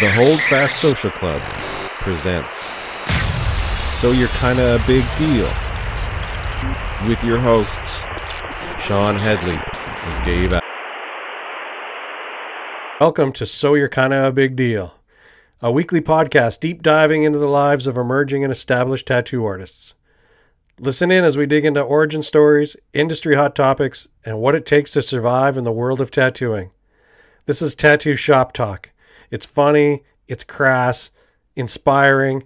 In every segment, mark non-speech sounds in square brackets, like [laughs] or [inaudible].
The Hold Fast Social Club presents So You're Kinda a Big Deal with your hosts, Shawn Hedley and Dave Welcome to So You're Kinda a Big Deal, a weekly podcast deep diving into the lives of emerging and established tattoo artists. Listen in as we dig into origin stories, industry hot topics, and what it takes to survive in the world of tattooing. This is Tattoo Shop Talk. It's funny, it's crass, inspiring,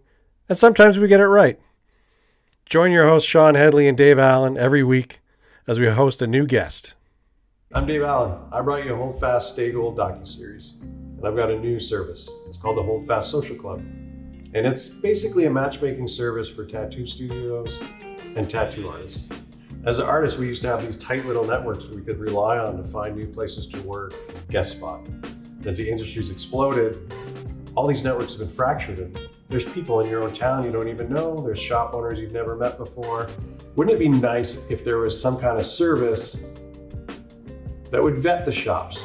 and sometimes we get it right. Join your hosts Shawn Hedley and Dave Allen every week as we host a new guest. I'm Dave Allen. I brought you a Hold Fast Stay Gold docu-series, and I've got a new service. It's called the Hold Fast Social Club, and it's basically a matchmaking service for tattoo studios and tattoo artists. As an artist, we used to have these tight little networks we could rely on to find new places to work, guest spot. As the industry's exploded, all these networks have been fractured. And there's people in your own town you don't even know. There's shop owners you've never met before. Wouldn't it be nice if there was some kind of service that would vet the shops,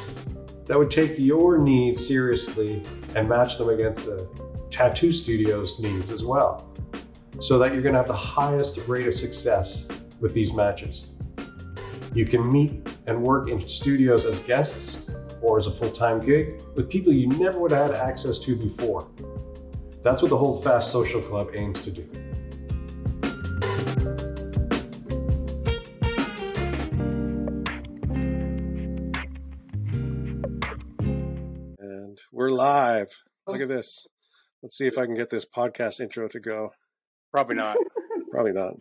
that would take your needs seriously and match them against the tattoo studio's needs as well, so that you're going to have the highest rate of success with these matches. You can meet and work in studios as guests or as a full time gig with people you never would have had access to before. That's what the Hold Fast Social Club aims to do. And we're live. Oh. Look at this. Let's see if I can get this podcast intro to go. Probably not. [laughs] Probably not.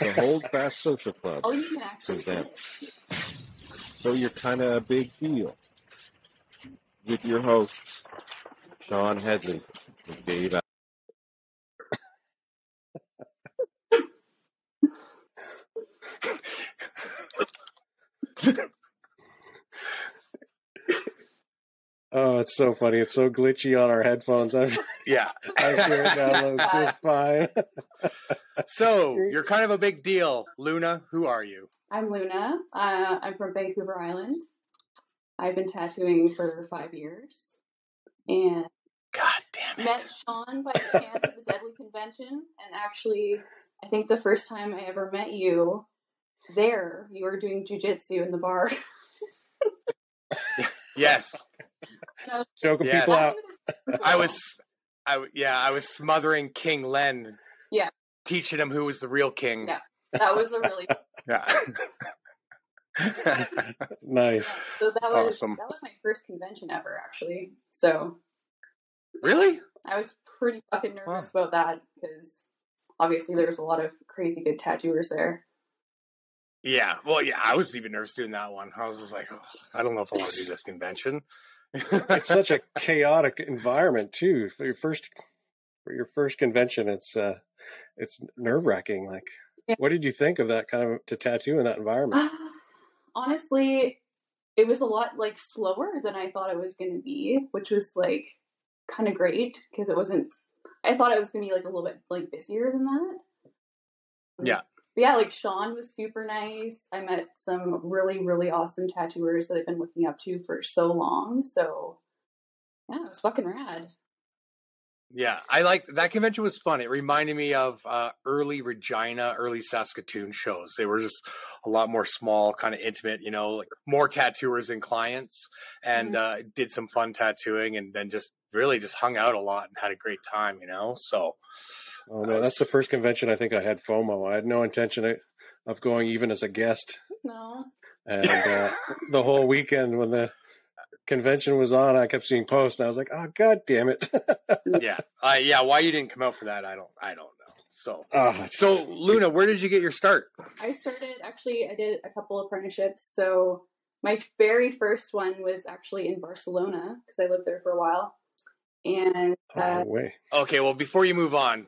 The Hold Fast Social Club Oh, you can actually see it. presents So You're Kinda a Big Deal with your hosts, Shawn Hedley and Dave Oh, it's so funny. It's so glitchy on our headphones. I'm, Yeah. [laughs] I'm sure it downloads just fine. [laughs] So you're kind of a big deal, Luna. Who are you? I'm Luna. Uh, I'm from Vancouver Island. I've been tattooing for five years and God damn it, met Shawn by chance at the Deadly Convention. And actually, I think the first time I ever met you there, you were doing jujitsu in the bar. [laughs] Yes, Choking Yeah. people out. I was. I w- yeah, I was smothering King Len. Yeah. Teaching him who was the real king. Yeah. That was a really [laughs] Yeah. [laughs] Nice. so that was Awesome. that was my first convention ever actually. So really? I was pretty fucking nervous about that because obviously there was a lot of crazy good tattooers there. Yeah. Well, yeah. I was even nervous doing that one. I was just like, "Ugh, I don't know if I want to do this convention. It's such a [laughs] chaotic environment too. For your first for your first convention, it's uh it's nerve wracking. Like Yeah. what did you think of that kind of to tattoo in that environment? Uh, honestly, it was a lot like slower than I thought it was going to be, which was like kind of great because it wasn't. I thought it was going to be like a little bit like busier than that. Yeah. But yeah, like Shawn was super nice. I met some really, really awesome tattooers that I've been looking up to for so long. So yeah, it was fucking rad. Yeah, I like that convention was fun. It reminded me of uh, early Regina, early Saskatoon shows. They were just a lot more small, kind of intimate, you know, like more tattooers and clients, and uh, did some fun tattooing, and then just really just hung out a lot and had a great time, you know. So Oh man, that's the first convention I think I had FOMO. I had no intention of- of going even as a guest. No. And uh, the whole weekend when the convention was on, I kept seeing posts and I was like, oh god damn it. [laughs] yeah, uh, yeah. Why you didn't come out for that, I don't, I don't know. So, oh, so Luna, where did you get your start? I started actually. I did a couple of apprenticeships. So my very first one was actually in Barcelona because I lived there for a while. And oh, uh, no way. Okay, well, before you move on,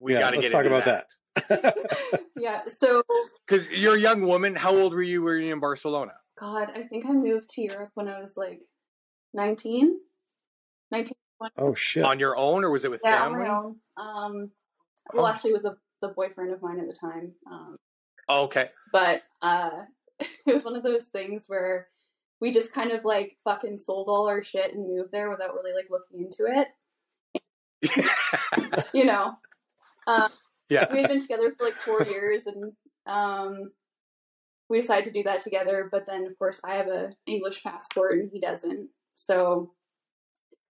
we yeah, got to let's get talk into about that. [laughs] [laughs] yeah, so because you're a young woman. How old were you? Were you in Barcelona? God, I think I moved to Europe when I was like 19. 19 oh shit. On your own, or was it with yeah, on family? my own. Um, well, Oh. actually, with the, the boyfriend of mine at the time. Um, Oh, okay. but uh, [laughs] it was one of those things where we just kind of like fucking sold all our shit and moved there without really like looking into it. [laughs] You know, um, yeah. we had been together for like four years, and um, we decided to do that together. But then, of course, I have a English passport and he doesn't, so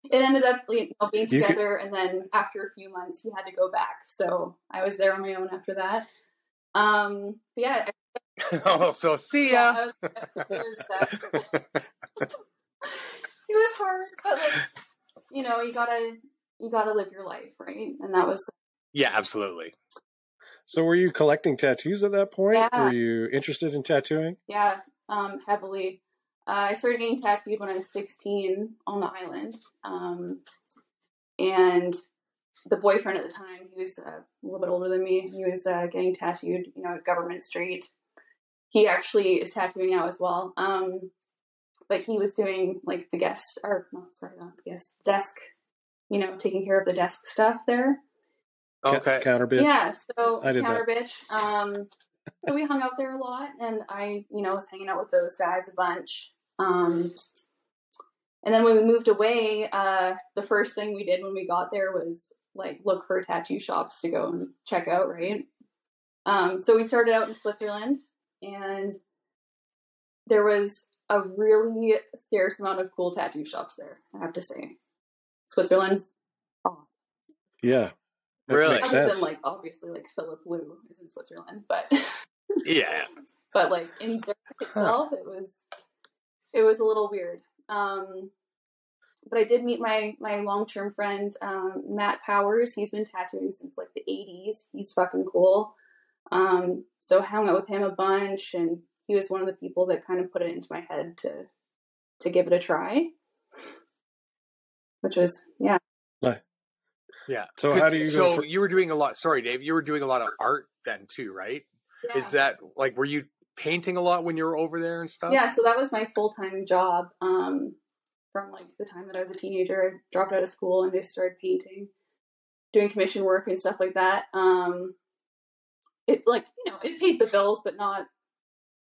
it ended up you know, being could- together. And then after a few months, he had to go back, so I was there on my own after that. Um, yeah, [laughs] oh, so see yeah, ya. Was, it was, uh, it was hard, but like you know, you gotta you gotta live your life, right? And that was Yeah, absolutely. So were you collecting tattoos at that point? Yeah. Were you interested in tattooing? yeah, um, heavily. Uh, I started getting tattooed when I was 16 on the island, um, and the boyfriend at the time, he was uh, a little bit older than me. He was uh, getting tattooed, you know, at Government Street. He actually is tattooing now as well. Um, but he was doing like the guest, or no, sorry, not the guest desk, you know, taking care of the desk stuff there. Ca- Okay. counter bitch. Yeah, so I did counter that. bitch. Um, so we hung out there a lot, and I, you know, was hanging out with those guys a bunch. Um, and then when we moved away, uh, the first thing we did when we got there was like look for tattoo shops to go and check out. Right. Um, so we started out in Switzerland, and there was a really scarce amount of cool tattoo shops there. I have to say, Switzerland's oh. Yeah. Really? other sense. than like obviously like Filip Leu is in Switzerland, but Yeah. [laughs] but like in Zurich itself, it was it was a little weird. Um, but I did meet my my long term friend um, Matt Powers. He's been tattooing since like the '80s. He's fucking cool. Um, so I hung out with him a bunch, and he was one of the people that kind of put it into my head to to give it a try. Which was yeah, Yeah. So how do you So for- you were doing a lot. Sorry, Dave. You were doing a lot of art then too, right? Is that like were you painting a lot when you were over there and stuff? Yeah, so that was my full time job. Um, from like the time that I was a teenager, I dropped out of school and just started painting, doing commission work and stuff like that. Um, it like you know it paid the bills, but not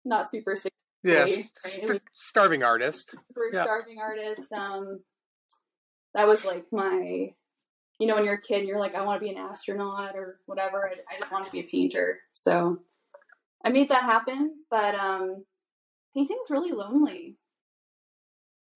not super Yeah. Right, right. st- starving artist. Yeah. starving artist. Um, that was like my, you know, when you're a kid, you're like, I want to be an astronaut or whatever. I, I just want to be a painter. So I made that happen, but um, painting's really lonely.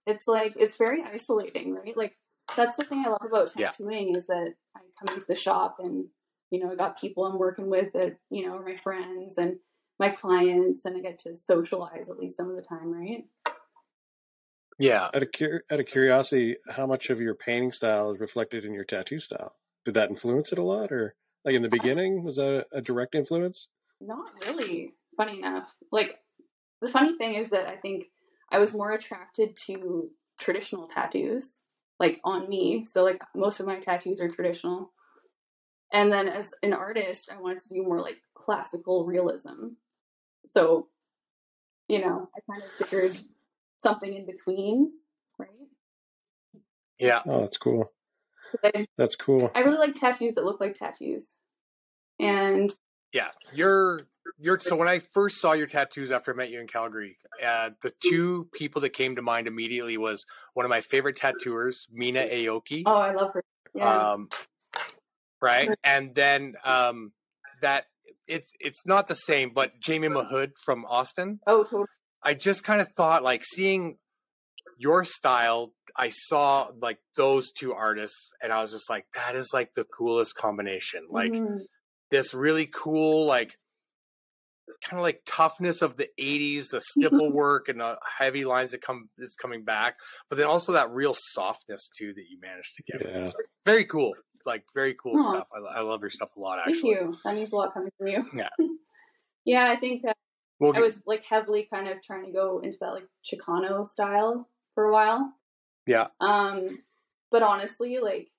It's like it's very isolating, right? Like that's the thing I love about Yeah. tattooing is that I come into the shop and you know I got people I'm working with that you know are my friends and my clients, and I get to socialize at least some of the time, right? Yeah. out of cur- out of curiosity, how much of your painting style is reflected in your tattoo style? Did that influence it a lot, or like in the beginning, was that a direct influence? Not really. Funny enough. Like the funny thing is that I think I was more attracted to traditional tattoos, like on me. So like most of my tattoos are traditional. And then as an artist, I wanted to do more like classical realism. So, you know, I kind of figured something in between, right? Yeah. Oh, that's cool. I, That's cool. I really like tattoos that look like tattoos. And Yeah. You're you're so when I first saw your tattoos after I met you in Calgary, uh, the two people that came to mind immediately was one of my favorite tattooers, Mina Aoki. oh, I love her. Yeah. um, right and then um, that it's it's not the same but jamie mahood from austin oh, totally. i just kind of thought like seeing your style i saw like those two artists and i was just like that is like the coolest combination like Mhm. This really cool like kind of like toughness of the 80s the stipple work and the heavy lines that come that's coming back but then also that real softness too that you managed to get Yeah. very cool like very cool Aw. stuff I, I love your stuff a lot Thank you. That means a lot coming from you. Yeah. [laughs] yeah, I think uh, We'll I was like heavily kind of trying to go into that like Chicano style for a while. yeah Um, but honestly, like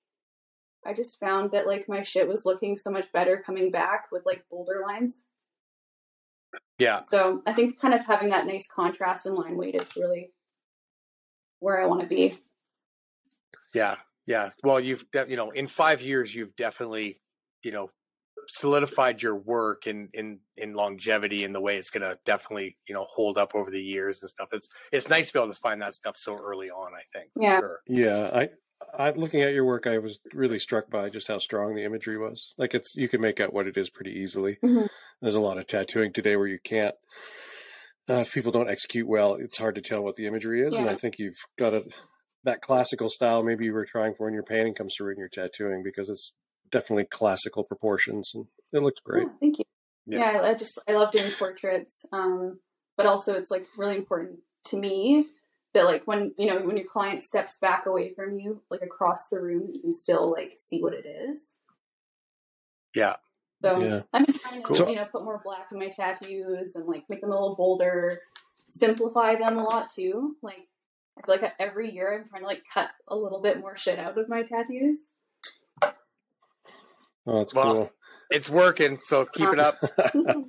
I just found that like my shit was looking so much better coming back with like bolder lines. yeah So I think kind of having that nice contrast and line weight is really where I want to be. yeah yeah well you've de- you know in five years you've definitely you know solidified your work in in in longevity in the way it's gonna definitely you know hold up over the years and stuff. It's it's nice to be able to find that stuff so early on. I think. Yeah. sure. Yeah, I, I looking at your work, I was really struck by just how strong the imagery was. Like it's you can make out what it is pretty easily. Mhm. There's a lot of tattooing today where you can't. Uh, if people don't execute well, it's hard to tell what the imagery is, and I think you've got a that classical style maybe you were trying for in your painting comes through in your tattooing because it's definitely classical proportions and it looks great. Yeah, thank you. Yeah. Yeah, I, I just I love doing portraits, um, but also it's like really important to me that like when you know when your client steps back away from you, like across the room, you can still like see what it is. Yeah. So Yeah. I've been trying to Cool. you know put more black in my tattoos and like make them a little bolder, simplify them a lot too. Like I feel like every year I'm trying to like cut a little bit more shit out of my tattoos. Oh, that's Well, cool. It's working, so keep it up. [laughs] [laughs]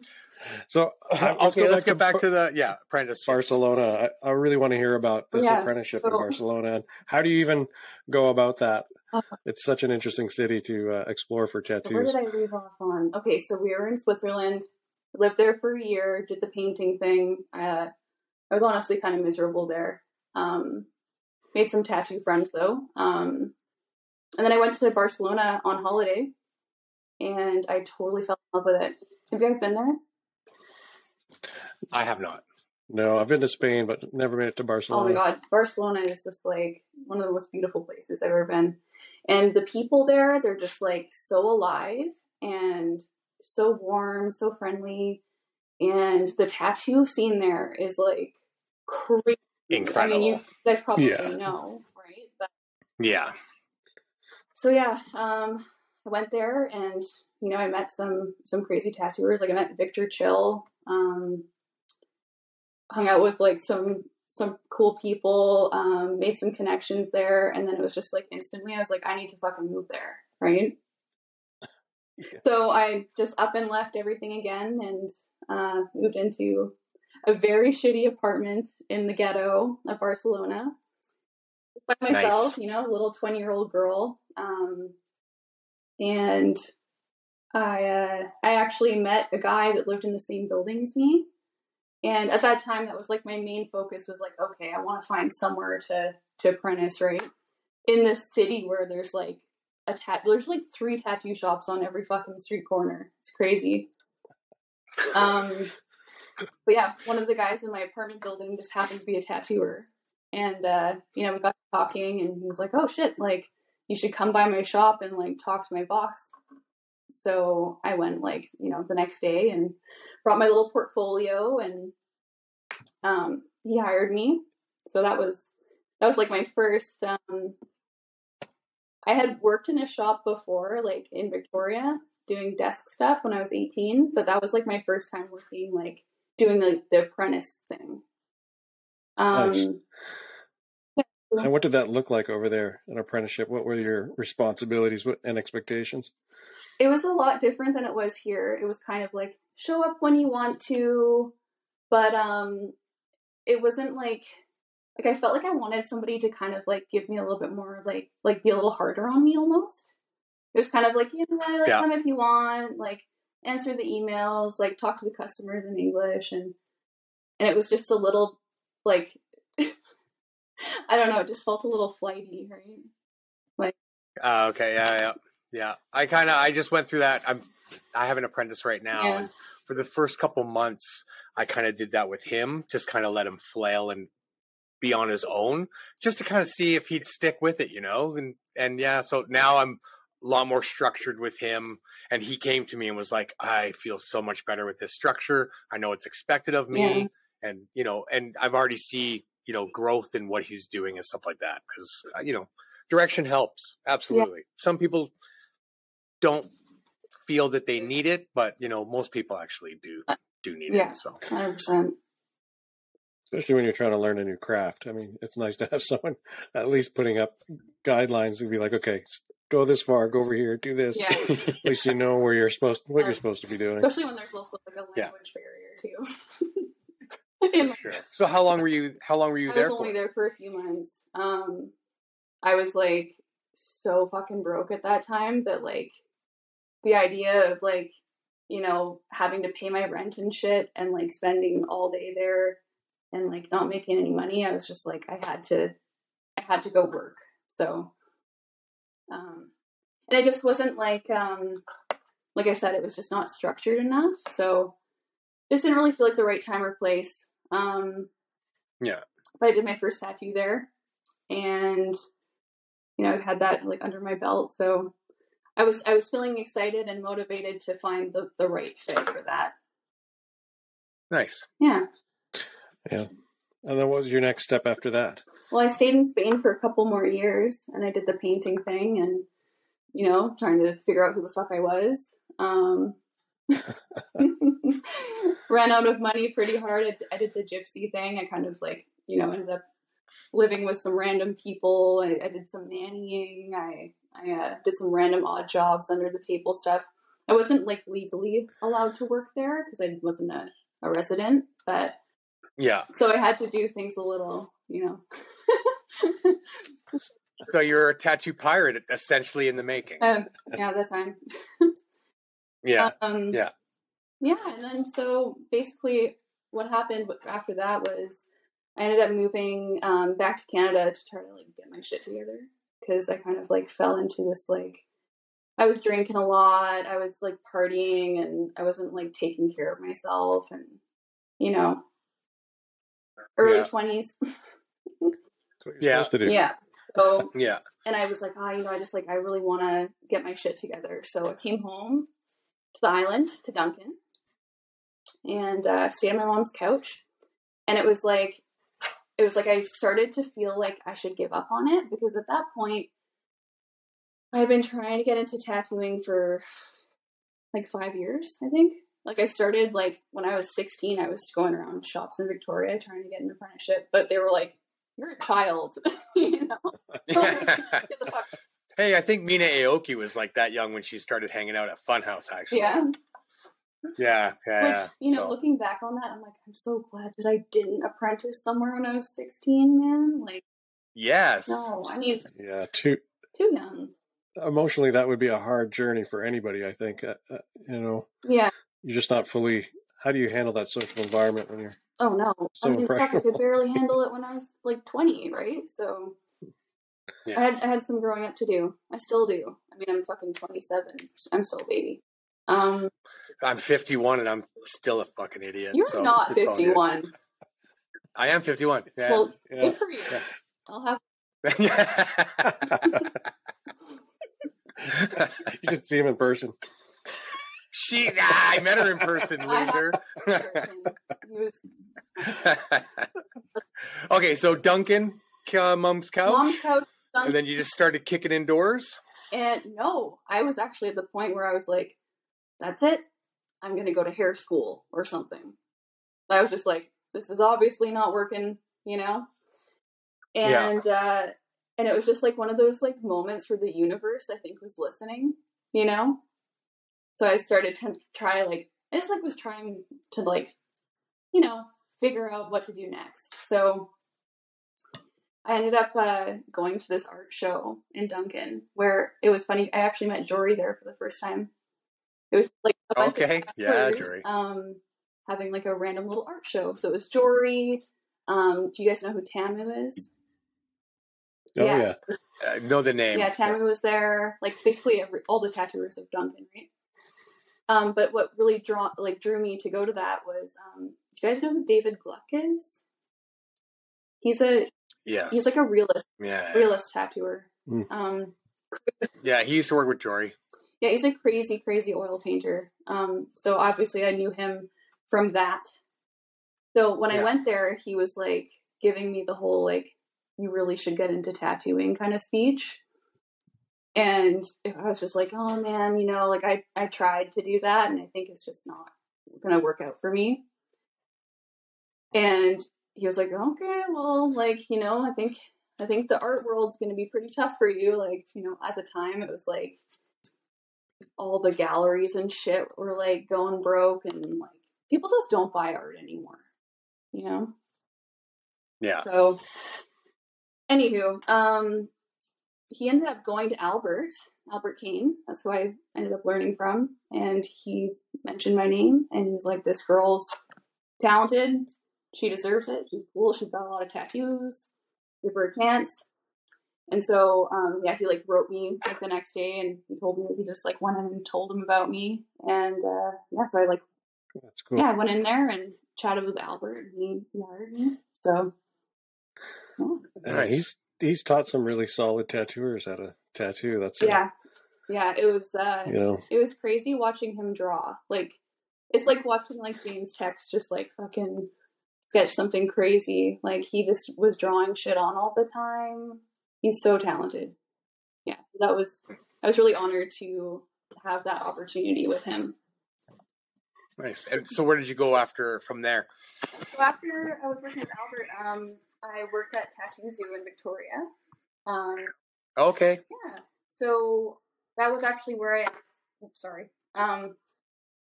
so uh, okay, let's get back to the yeah apprentice. Barcelona. I, I really want to hear about this Yeah, apprenticeship in Barcelona and how do you even go about that? Uh, It's such an interesting city to uh, explore for tattoos. Where did I leave off on? Okay, so we were in Switzerland, lived there for a year, did the painting thing. Uh, I was honestly kind of miserable there. Um, made some tattoo friends though. Um, and then I went to Barcelona on holiday, and I totally fell in love with it. Have you guys been there? I have not. No, I've been to Spain, but never made it to Barcelona. Oh Barcelona. my god, Barcelona is just like one of the most beautiful places I've ever been. And the people there, they're just like so alive and so warm, so friendly. And the tattoo scene there is like crazy. Incredible. I mean, you guys probably Yeah. know, right? But Yeah. so yeah, um, I went there and you know I met some some crazy tattooers. Like I met Victor Chil, um, hung out with like some some cool people, um, made some connections there, and then it was just like instantly I was like I need to fucking move there, right? Yeah. So I just up and left everything again and uh, moved into a very shitty apartment in the ghetto of Barcelona by myself, Nice. you know, a little 20 year old girl. Um, and I, uh, I actually met a guy that lived in the same building as me. And at that time, that was like my main focus was like, okay, I want to find somewhere to, to apprentice, right? In this city where there's like a there's like three tattoo shops on every fucking street corner. It's crazy. Um, but yeah, one of the guys in my apartment building just happened to be a tattooer. And, uh, you know, we got talking and he was like, oh shit, like, you should come by my shop and like talk to my boss. So I went like, you know, the next day and brought my little portfolio and um, he hired me. So that was, that was like my first, um, I had worked in a shop before, like in Victoria, doing desk stuff when I was 18, but that was like my first time working, like doing the, the apprentice thing. Um, Nice. And what did that look like over there, an apprenticeship? What were your responsibilities and expectations? it was a lot different than it was here. It was kind of like show up when you want to, but um it wasn't like like I felt like I wanted somebody to kind of like give me a little bit more like like be a little harder on me almost. It was kind of like, yeah, like Yeah. come if you want, like answer the emails, like talk to the customers in English and and it was just a little like [laughs] [laughs] I don't know, it just felt a little flighty, right? Uh, okay. Yeah. Yeah. Yeah. I kind of. I just went through that. I'm. I have an apprentice right now, Yeah. and for the first couple months, I kind of did that with him. Just kind of let him flail and be on his own, just to kind of see if he'd stick with it, you know. And and yeah. So now I'm a lot more structured with him, and he came to me and was like, "I feel so much better with this structure. I know it's expected of me." Yeah. and you know and i've already see you know growth in what he's doing and stuff like that because uh, you know direction helps absolutely some people don't feel that they need it but you know most people actually do uh, do need yeah. it so Hundred percent. Especially when you're trying to learn a new craft. I mean, it's nice to have [laughs] someone at least putting up guidelines and be like, okay, go this far, go over here, do this. Yeah. [laughs] at least you know where you're supposed, what you're supposed to be doing. Especially when there's also like a Yeah. language barrier too. [laughs] [laughs] Sure so how long were you how long were you I there I was for only there for a few months. Um, I was like so fucking broke at that time that like the idea of like, you know, having to pay my rent and shit and like spending all day there and like not making any money, I was just like I had to I had to go work. So um and it just wasn't like um like I said, it was just not structured enough. So just didn't really feel like the right time or place. Um Yeah. but I did my first tattoo there and you know, I've had that like under my belt. So I was I was feeling excited and motivated to find the, the right fit for that. Nice. Yeah. Yeah. And then what was your next step after that? Well, I stayed in Spain for a couple more years and I did the painting thing and, you know, trying to figure out who the fuck I was. Um, [laughs] [laughs] [laughs] ran out of money pretty hard. I, I did the gypsy thing. I kind of like, you know, ended up living with some random people. I, I did some nannying. I, I uh, did some random odd jobs under the table stuff. I wasn't like legally allowed to work there because I wasn't a, a resident, but Yeah. so I had to do things a little, you know. [laughs] So you're a tattoo pirate essentially in the making. um, yeah, that time. Yeah. [laughs] Um, yeah. Yeah, and then so basically, what happened after that was I ended up moving um, back to Canada to try to like get my shit together because I kind of like fell into this like I was drinking a lot, I was like partying, and I wasn't like taking care of myself, and you know, early Yeah. twenties. That's what you're Yeah. supposed to do. yeah. So Yeah. and I was like, ah, you know, I just like I really want to get my shit together. So I came home to the island to Duncan and uh, stayed on my mom's couch. And it was like, it was like I started to feel like I should give up on it because at that point, I had been trying to get into tattooing for like five years, I think. Like I started like when I was 16, I was going around shops in Victoria trying to get an apprenticeship, but they were like, "You're a child," [laughs] you know. [laughs] Get the fuck [laughs] hey, I think Mina Aoki was like that young when she started hanging out at Funhouse. Actually. yeah. Yeah. Yeah. Which, yeah. you know, So- looking back on that, I'm like, I'm so glad that I didn't apprentice somewhere when I was 16, man. Like, yes. no, I mean, it's Yeah, too too young. emotionally that would be a hard journey for anybody. I think. Uh, uh, you know, Yeah. you're just not fully. How do you handle that social environment when you're? Oh, no. So I mean, fuck, I could barely handle it when I was like 20, right? So Yeah. I, had, I had some growing up to do. I still do. I mean, I'm fucking 27. I'm still a baby. Um, I'm 51 and I'm still a fucking idiot. you're so not it's 51. I am 51. Yeah. Well, Yeah. good for you. Yeah. I'll have. [laughs] you can see him in person. she, [laughs] ah, I met her in person, loser. [laughs] okay, so Duncan, uh, mom's couch, mom's couch. and then you just started kicking indoors. And no, I was actually at the point where I was like, that's it. I'm going to go to hair school or something. I was just like, this is obviously not working, you know? Yeah. And, uh, and it was just like one of those like moments where the universe, I think, was listening, you know? So I started to try, like, I just like was trying to like, you know, figure out what to do next. So I ended up uh, going to this art show in Duncan where it was funny. I actually met Jory there for the first time. It was like a bunch of Okay, yeah, actors, Um, having like a random little art show. So it was Jory. Um, do you guys know who Tamu is? Oh Yeah. yeah, Uh, know the name. Yeah, Tamu was there. Like basically every all the tattooers of Duncan, right? Um, but what really draw like drew me to go to that was um, do you guys know who David Gluck is? He's a Yes. he's like a realist yeah. realist tattooer. Mm. Um, Yeah, he used to work with Jory. Yeah, he's a crazy, crazy oil painter. Um, so obviously I knew him from that. So when I went there, he was like giving me the whole like, you really should get into tattooing kind of speech. And I was just like, oh man, you know, like I, I tried to do that and I think it's just not gonna work out for me. And he was like, okay, well, like, you know, I think I think the art world's gonna be pretty tough for you. Like, you know, at the time it was like all the galleries and shit were like going broke and like people just don't buy art anymore. You know? Yeah. So anywho, um he ended up going to Albert, Albert Kane. That's who I ended up learning from. And he mentioned my name and he was like, This girl's talented. She deserves it. She's cool. She's got a lot of tattoos. Give her a chance. And so, um, yeah, he like wrote me like the next day and he told me he just like went in and told him about me. And uh, yeah, so I like, That's cool. yeah, I went in there and chatted with Albert and he, he hired me. So, yeah. Yeah, Nice. he's he's taught some really solid tattooers how to tattoo. That's it. yeah. Yeah, it was, uh, You know, it was crazy watching him draw. Like it's like watching like James Tex just like fucking sketch something crazy. Like he just was drawing shit on all the time. He's so talented. Yeah, that was I was really honored to have that opportunity with him. Nice. And so where did you go after from there? So after I was working with Albert, um, I worked at Tattoo Zoo in Victoria. Um, Okay. Yeah. So that was actually where I oops, sorry. Um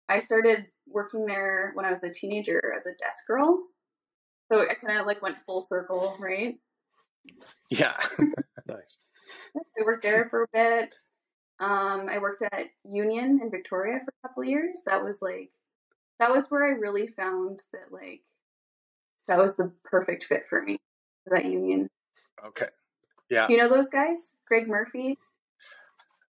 I started working there when I was a teenager as a desk girl. So I kind of like went full circle, right? Yeah. [laughs] nice. I worked there for a bit. Um, I worked at Union in Victoria for a couple of years. That was like, that was where I really found that like, that was the perfect fit for me. That Union. okay. Yeah. You know those guys, Greg Murphy.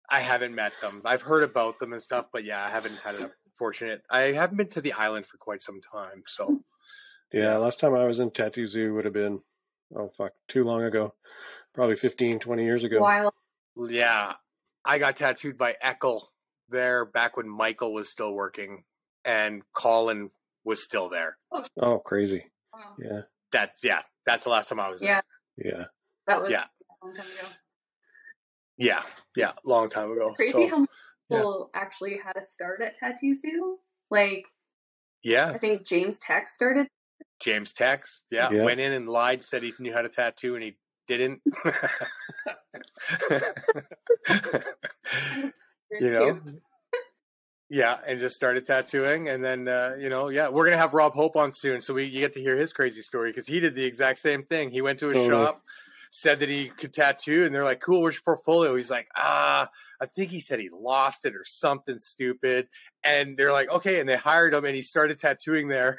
I haven't met them. I've heard about them and stuff, but yeah, I haven't had a fortunate. I haven't been to the island for quite some time. So Yeah, last time I was in Tattoo Zoo would have been, oh fuck, too long ago. Probably 15, 20 years ago. While yeah, I got tattooed by Eckel there back when Michael was still working and Colin was still there. Oh, oh crazy. wow. Yeah, That's yeah. That's the last time I was there. yeah, yeah. that was Yeah. a long time ago. Yeah. Yeah. Long time ago. Crazy So how many people actually had a start at Tattoo Zoo. Like yeah, I think James Tex started. James Tex. Yeah, Yeah. went in and lied, said he knew how to tattoo, and he didn't. [laughs] you know yeah and just started tattooing and then uh, you know yeah we're gonna have rob hope on soon so we you get to hear his crazy story because he did the exact same thing he went to a Totally. shop said that he could tattoo and they're like cool where's your portfolio he's like ah i think he said he lost it or something stupid and they're like okay and they hired him and he started tattooing there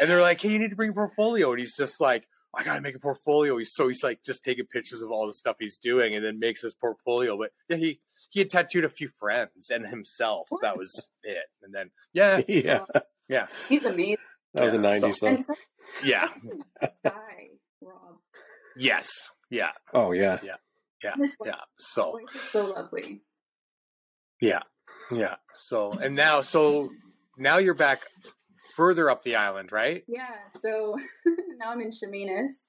and they're like hey you need to bring a portfolio and he's just like I gotta make a portfolio. He's so he's like just taking pictures of all the stuff he's doing and then makes his portfolio. But yeah, he he had tattooed a few friends and himself. That was it. And then yeah, [laughs] yeah. yeah, He's amazing. That was a Yeah, so- 90s, though. And such yeah, [laughs] a guy, Rob. yes, yeah, Oh, yeah. yeah, His wife- yeah. So so lovely. yeah, yeah. So and now so now you're back further up the island, right? Yeah. So [laughs] now I'm in Chemainus.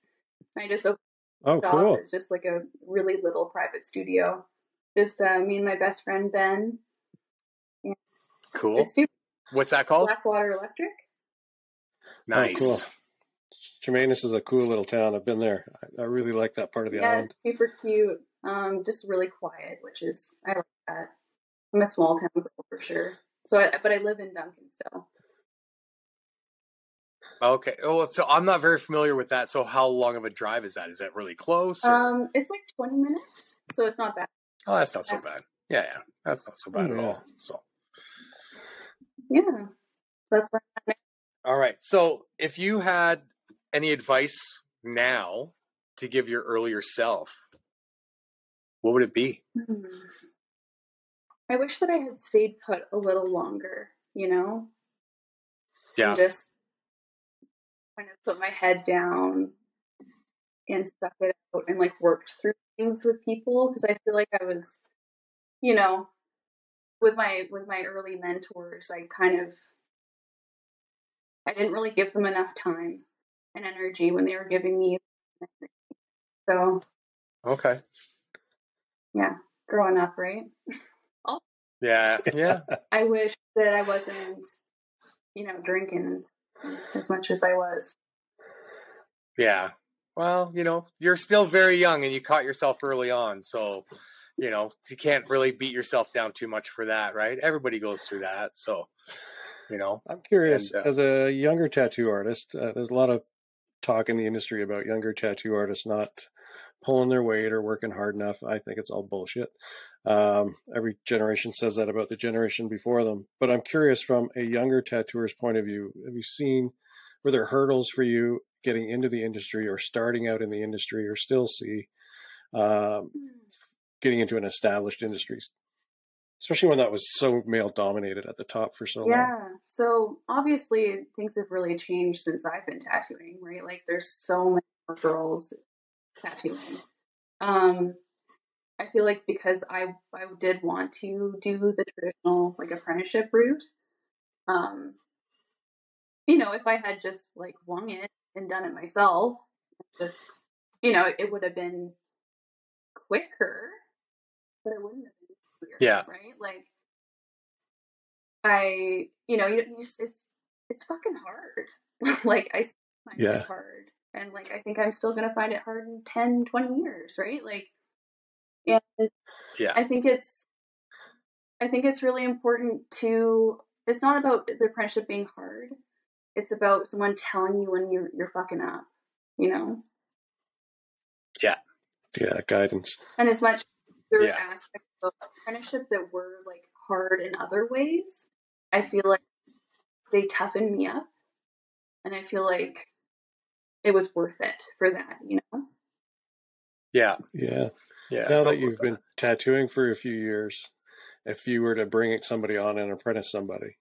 I just opened Oh, cool. It's just like a really little private studio. Just uh, me and my best friend Ben. Cool. It's super What's that called? Blackwater Electric. Nice. cool. Chemainus is a cool little town. I've been there. I, I really like that part of the yeah, island. super cute. Um, just really quiet, which is I like that. I'm a small town girl for sure. So, I, but I live in Duncan still. Okay. Well, so I'm not very familiar with that. So how long of a drive is that? Is that really close? or- Um, it's like 20 minutes, so it's not bad. oh, that's not so bad. Yeah, yeah, that's not so bad Oh, at all. So. Yeah, so that's where I'm All right. So, if you had any advice now to give your earlier self, what would it be? Hmm. I wish that I had stayed put a little longer, you know? Yeah. And just kind of put my head down and stuck it out and like worked through things with people because I feel like I was, you know, with my with my early mentors, I kind of I didn't really give them enough time and energy when they were giving me. [laughs] So Okay. yeah, growing up, right? Oh. Yeah. Yeah. [laughs] I wish that I wasn't, you know, drinking as much as I was. yeah. Well, you know, you're still very young and you caught yourself early on. So, you know, you can't really beat yourself down too much for that, right? Everybody goes through that. So, you know, I'm curious, And, uh, as a younger tattoo artist, uh, there's a lot of talk in the industry about younger tattoo artists not pulling their weight or working hard enough. I think it's all bullshit. Um, every generation says that about the generation before them. But I'm curious from a younger tattooer's point of view, have you seen were there hurdles for you getting into the industry or starting out in the industry or still see um, getting into an established industry, especially when that was so male dominated at the top for so yeah. long? Yeah. So obviously things have really changed since I've been tattooing, right? Like there's so many more girls tattooing. Um, I feel like because I I did want to do the traditional like apprenticeship route, um, you know, if I had just like wung it and done it myself, just you know, it would have been quicker, but it wouldn't have been clear. Yeah. Right. Like I, you know, you, you just it's it's fucking hard. [laughs] like I find Yeah. it hard, and like I think I'm still gonna find it hard in 10, 20 years. Right. Like, and Yeah. I think it's I think it's really important to it's not about the apprenticeship being hard. It's about someone telling you when you're you're fucking up, you know? Yeah, Yeah, guidance. And as much there's Yeah. aspects of apprenticeship that were like hard in other ways, I feel like they toughened me up. And I feel like it was worth it for that, you know? Yeah. Yeah. Yeah. now that you've been tattooing for a few years, if you were to bring somebody on and apprentice somebody,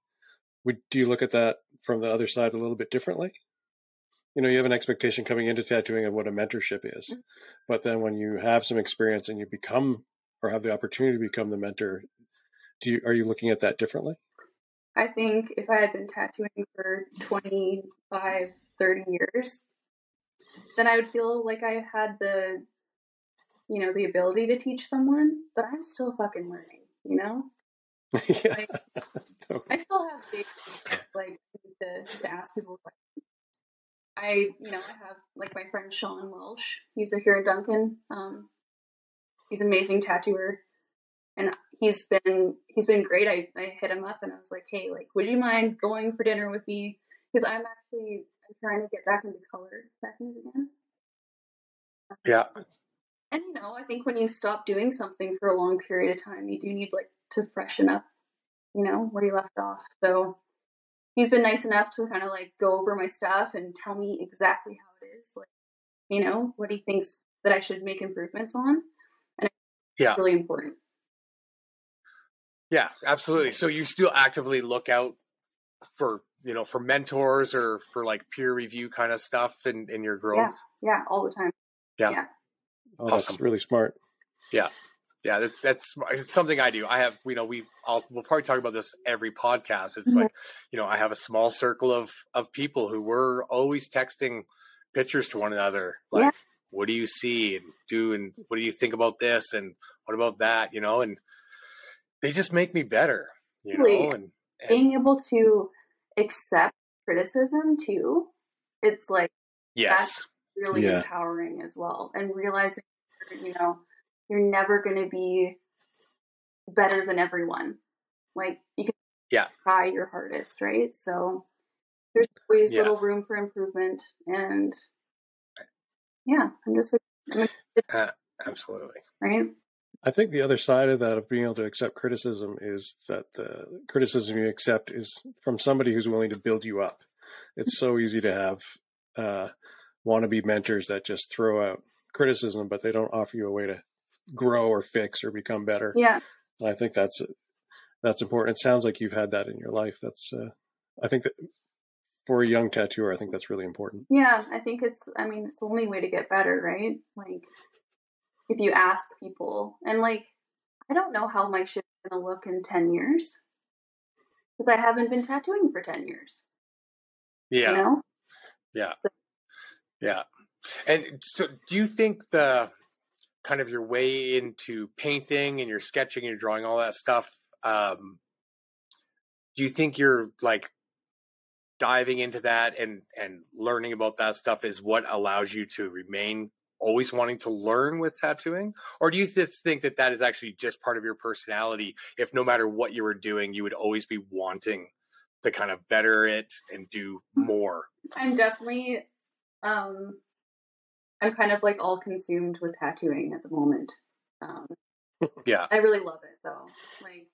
would do you look at that from the other side a little bit differently? You know, you have an expectation coming into tattooing of what a mentorship is, Mm-hmm. but then when you have some experience and you become or have the opportunity to become the mentor, do you are you looking at that differently? I think if I had been tattooing for 25, 30 years, then I would feel like I had the, you know, the ability to teach someone, but I'm still fucking learning, you know? [laughs] yeah. Like, [laughs] I still have big, like, to, to ask people questions. I, you know, I have, like, my friend Sean Welsh. He's a here in Duncan. Um, he's an amazing tattooer. And he's been he's been great. I, I hit him up and I was like, hey, like, would you mind going for dinner with me? Because I'm actually I'm trying to get back into color tattoos again. Yeah. And you know, I think when you stop doing something for a long period of time, you do need like to freshen up, you know, where you left off. So he's been nice enough to kind of like go over my stuff and tell me exactly how it is, like, you know, what he thinks that I should make improvements on. Yeah. It's really important. Yeah, absolutely. So you still actively look out for, you know, for mentors or for like peer review kind of stuff in, in your growth. Yeah, all the time. Oh, that's really smart. Yeah, Yeah, that, that's it's something I do. I have, you know, we I'll we'll probably talk about this every podcast. It's Mhm. like, you know, I have a small circle of of people who were always texting pictures to one another, like, Yeah. what do you see and do, and what do you think about this, and what about that, you know, and they just make me better, you know, Really? and, and Being able to accept criticism too, it's like yes, really Yeah. empowering as well. And realizing, you know, you're never going to be better than everyone. Like you can Yeah. try your hardest, right? So there's always Yeah. little room for improvement, and yeah, I'm just I'm excited, absolutely, right. I think the other side of that of being able to accept criticism is that the criticism you accept is from somebody who's willing to build you up. It's so easy to have uh, wannabe mentors that just throw out criticism, but they don't offer you a way to grow or fix or become better. Yeah, And I think that's that's important. It sounds like you've had that in your life. That's uh, I think that for a young tattooer, I think that's really important. yeah. I think it's. I mean, it's the only way to get better, right? Like if you ask people, and like I don't know how my shit's gonna look in ten years because I haven't been tattooing for ten years. yeah. You know? Yeah. And so do you think the kind of your way into painting and your sketching and your drawing, all that stuff, um, do you think you're like diving into that and, and learning about that stuff is what allows you to remain always wanting to learn with tattooing? Or do you just think that that is actually just part of your personality? If no matter what you were doing, you would always be wanting to kind of better it and do more? I'm definitely um I'm kind of like all consumed with tattooing at the moment. Um, [laughs] Yeah. I really love it though. Like,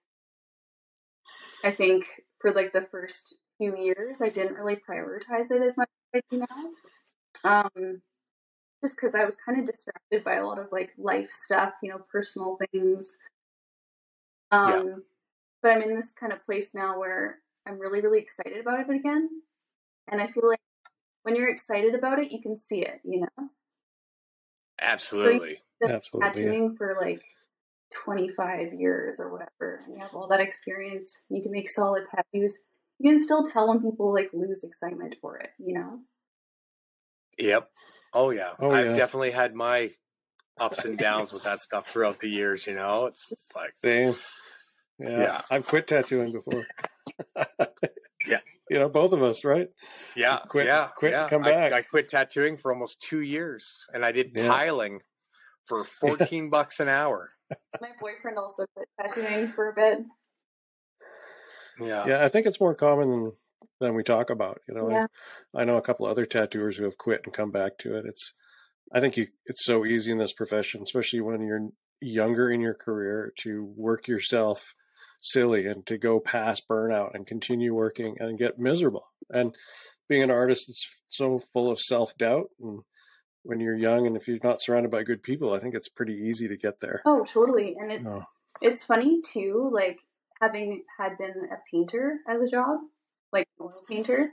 I think for like the first few years, I didn't really prioritize it as much as I do now. Um, just because I was kind of distracted by a lot of like life stuff, you know, personal things. Um, but I'm in this kind of place now where I'm really, really excited about it again, and I feel like when you're excited about it, you can see it. You know, Absolutely. Been Absolutely, yeah. tattooing for like 25 years or whatever. and You have all that experience. You can make solid tattoos. You can still tell when people like lose excitement for it. You know. Yep. Oh yeah. Oh, I've yeah. definitely had my ups and downs with that stuff throughout the years, you know? It's like Same. Yeah. Yeah. I've quit tattooing before. [laughs] Yeah. You know, both of us, right? yeah, Quit- yeah, quit, yeah. come back. I, quit tattooing for almost two years and I did Yeah. tiling for [laughs] 14 bucks an hour. My boyfriend also quit tattooing for a bit. Yeah. Yeah, I think it's more common than, than we talk about. You know, Yeah. I, I know a couple other tattooers who have quit and come back to it. It's, I think you, it's so easy in this profession, especially when you're younger in your career, to work yourself silly and to go past burnout and continue working and get miserable. And being an artist is so full of self doubt. And when you're young and if you're not surrounded by good people, I think it's pretty easy to get there. Oh, totally. And it's Oh. it's funny too, like having had been a painter as a job, like an oil painter.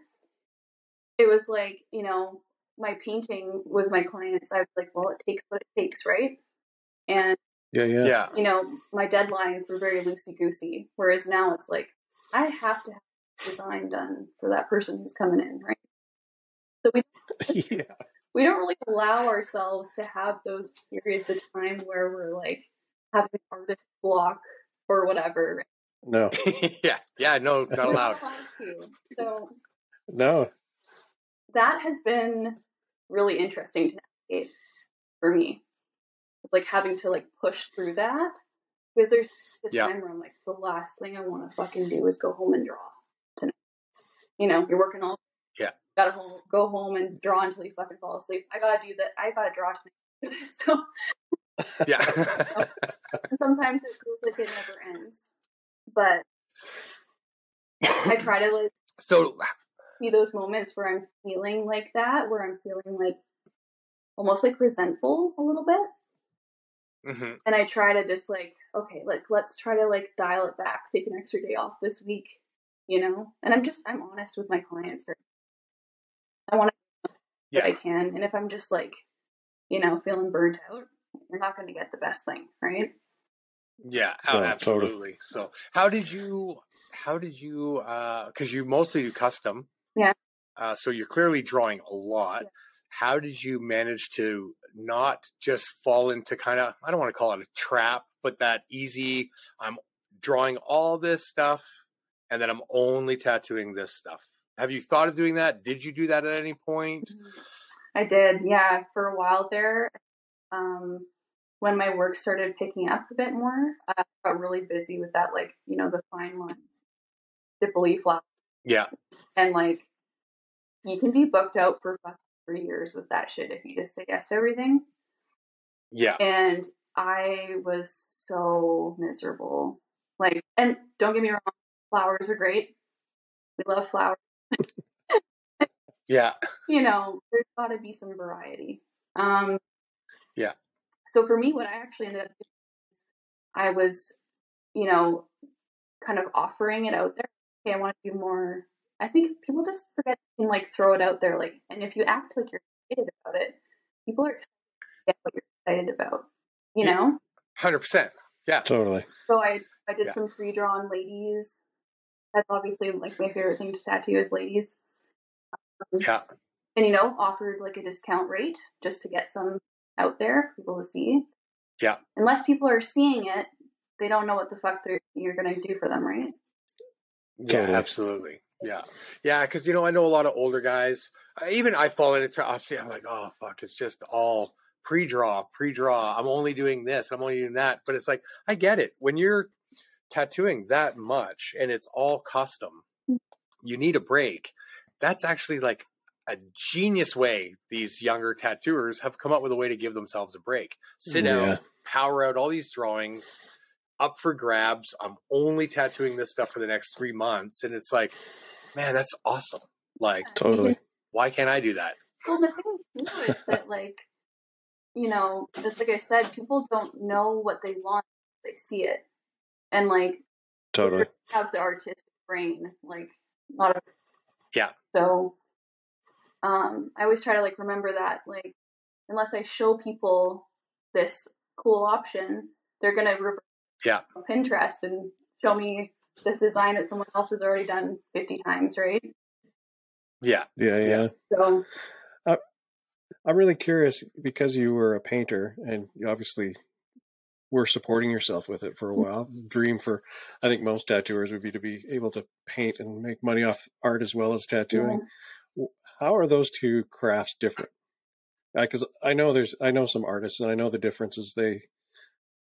It was like, you know, my painting with my clients, I was like, well, it takes what it takes, right? And, Yeah, yeah. Yeah. you know, my deadlines were very loosey goosey. Whereas now it's like, I have to have design done for that person who's coming in, right? So we [laughs] [laughs] yeah. we don't really allow ourselves to have those periods of time where we're like having artist block or whatever. No, [laughs] yeah. Yeah, no, not allowed. We're not allowed to. So no. that has been really interesting to navigate for me. Like having to like push through that because there's the Yeah. time where I'm like, the last thing I want to fucking do is go home and draw tonight. You know, you're working all. Yeah. Gotta home, go home and draw until you fucking fall asleep. I gotta do that. I gotta draw tonight. [laughs] So Yeah. [laughs] sometimes it feels like it never ends. But I try to like so see those moments where I'm feeling like that, where I'm feeling like almost like resentful a little bit. Mhm. And I try to just like, okay, like let's try to like dial it back, take an extra day off this week, you know? And I'm just I'm honest with my clients. Or I want to Yeah. I can. And if I'm just like, you know, feeling burnt out, you're not gonna get the best thing, right? Yeah, oh, Yeah, totally. absolutely. So, how did you? How did you? uh Because you mostly do custom. Yeah. Uh, so you're clearly drawing a lot. Yeah. How did you manage to not just fall into kind of? I don't want to call it a trap, but that easy. I'm drawing all this stuff, and then I'm only tattooing this stuff. Have you thought of doing that? Did you do that at any point? I did, yeah, for a while there. Um, when my work started picking up a bit more, I got really busy with that, like, you know, the fine line, Dipoli flower. Yeah. And, like, you can be booked out for fucking three years with that shit if you just say yes to everything. Yeah. And I was so miserable. Like, and don't get me wrong, flowers are great. We love flowers. [laughs] Yeah. [laughs] you know, there's got to be some variety. Um, Yeah. So for me, what I actually ended up doing is I was, you know, kind of offering it out there. Okay, I want to do more. I think people just forget and like throw it out there. Like, and if you act like you're excited about it, people are excited get what you're excited about. You Yeah. know. Hundred percent. Yeah. Totally. So I I did Yeah. some pre drawn ladies. That's obviously like my favorite thing to tattoo is ladies. Um, yeah. and you know offered like a discount rate just to get some out there for people to see Yeah. unless people are seeing it they don't know what the fuck they're, you're gonna do for them right Yeah, Totally. absolutely. Yeah, yeah, because you know I know a lot of older guys. Uh, even I fall into. I see. I'm like, oh fuck, it's just all pre-draw, pre-draw. I'm only doing this. I'm only doing that. But it's like I get it. When you're tattooing that much and it's all custom, you need a break. That's actually like a genius way these younger tattooers have come up with a way to give themselves a break. Sit Yeah. down, power out all these drawings, up for grabs. I'm only tattooing this stuff for the next three months, and it's like, man, that's awesome. Like, Totally. why can't I do that? Well, the thing too is that, [laughs] like, you know, just like I said, people don't know what they want. They see it, and like, Totally. have the artistic brain, like, not a Yeah. So, um, I always try to like remember that, like, unless I show people this cool option, they're gonna revert Yeah. to Pinterest and show me this design that someone else has already done fifty times, right? Yeah, Yeah, yeah. Yeah. So, I'm really curious because you were a painter and you obviously were supporting yourself with it for a mm. while. The dream for I think most tattooers would be to be able to paint and make money off art as well as tattooing. How are those two crafts different? Because I know there's I know some artists and I know the differences they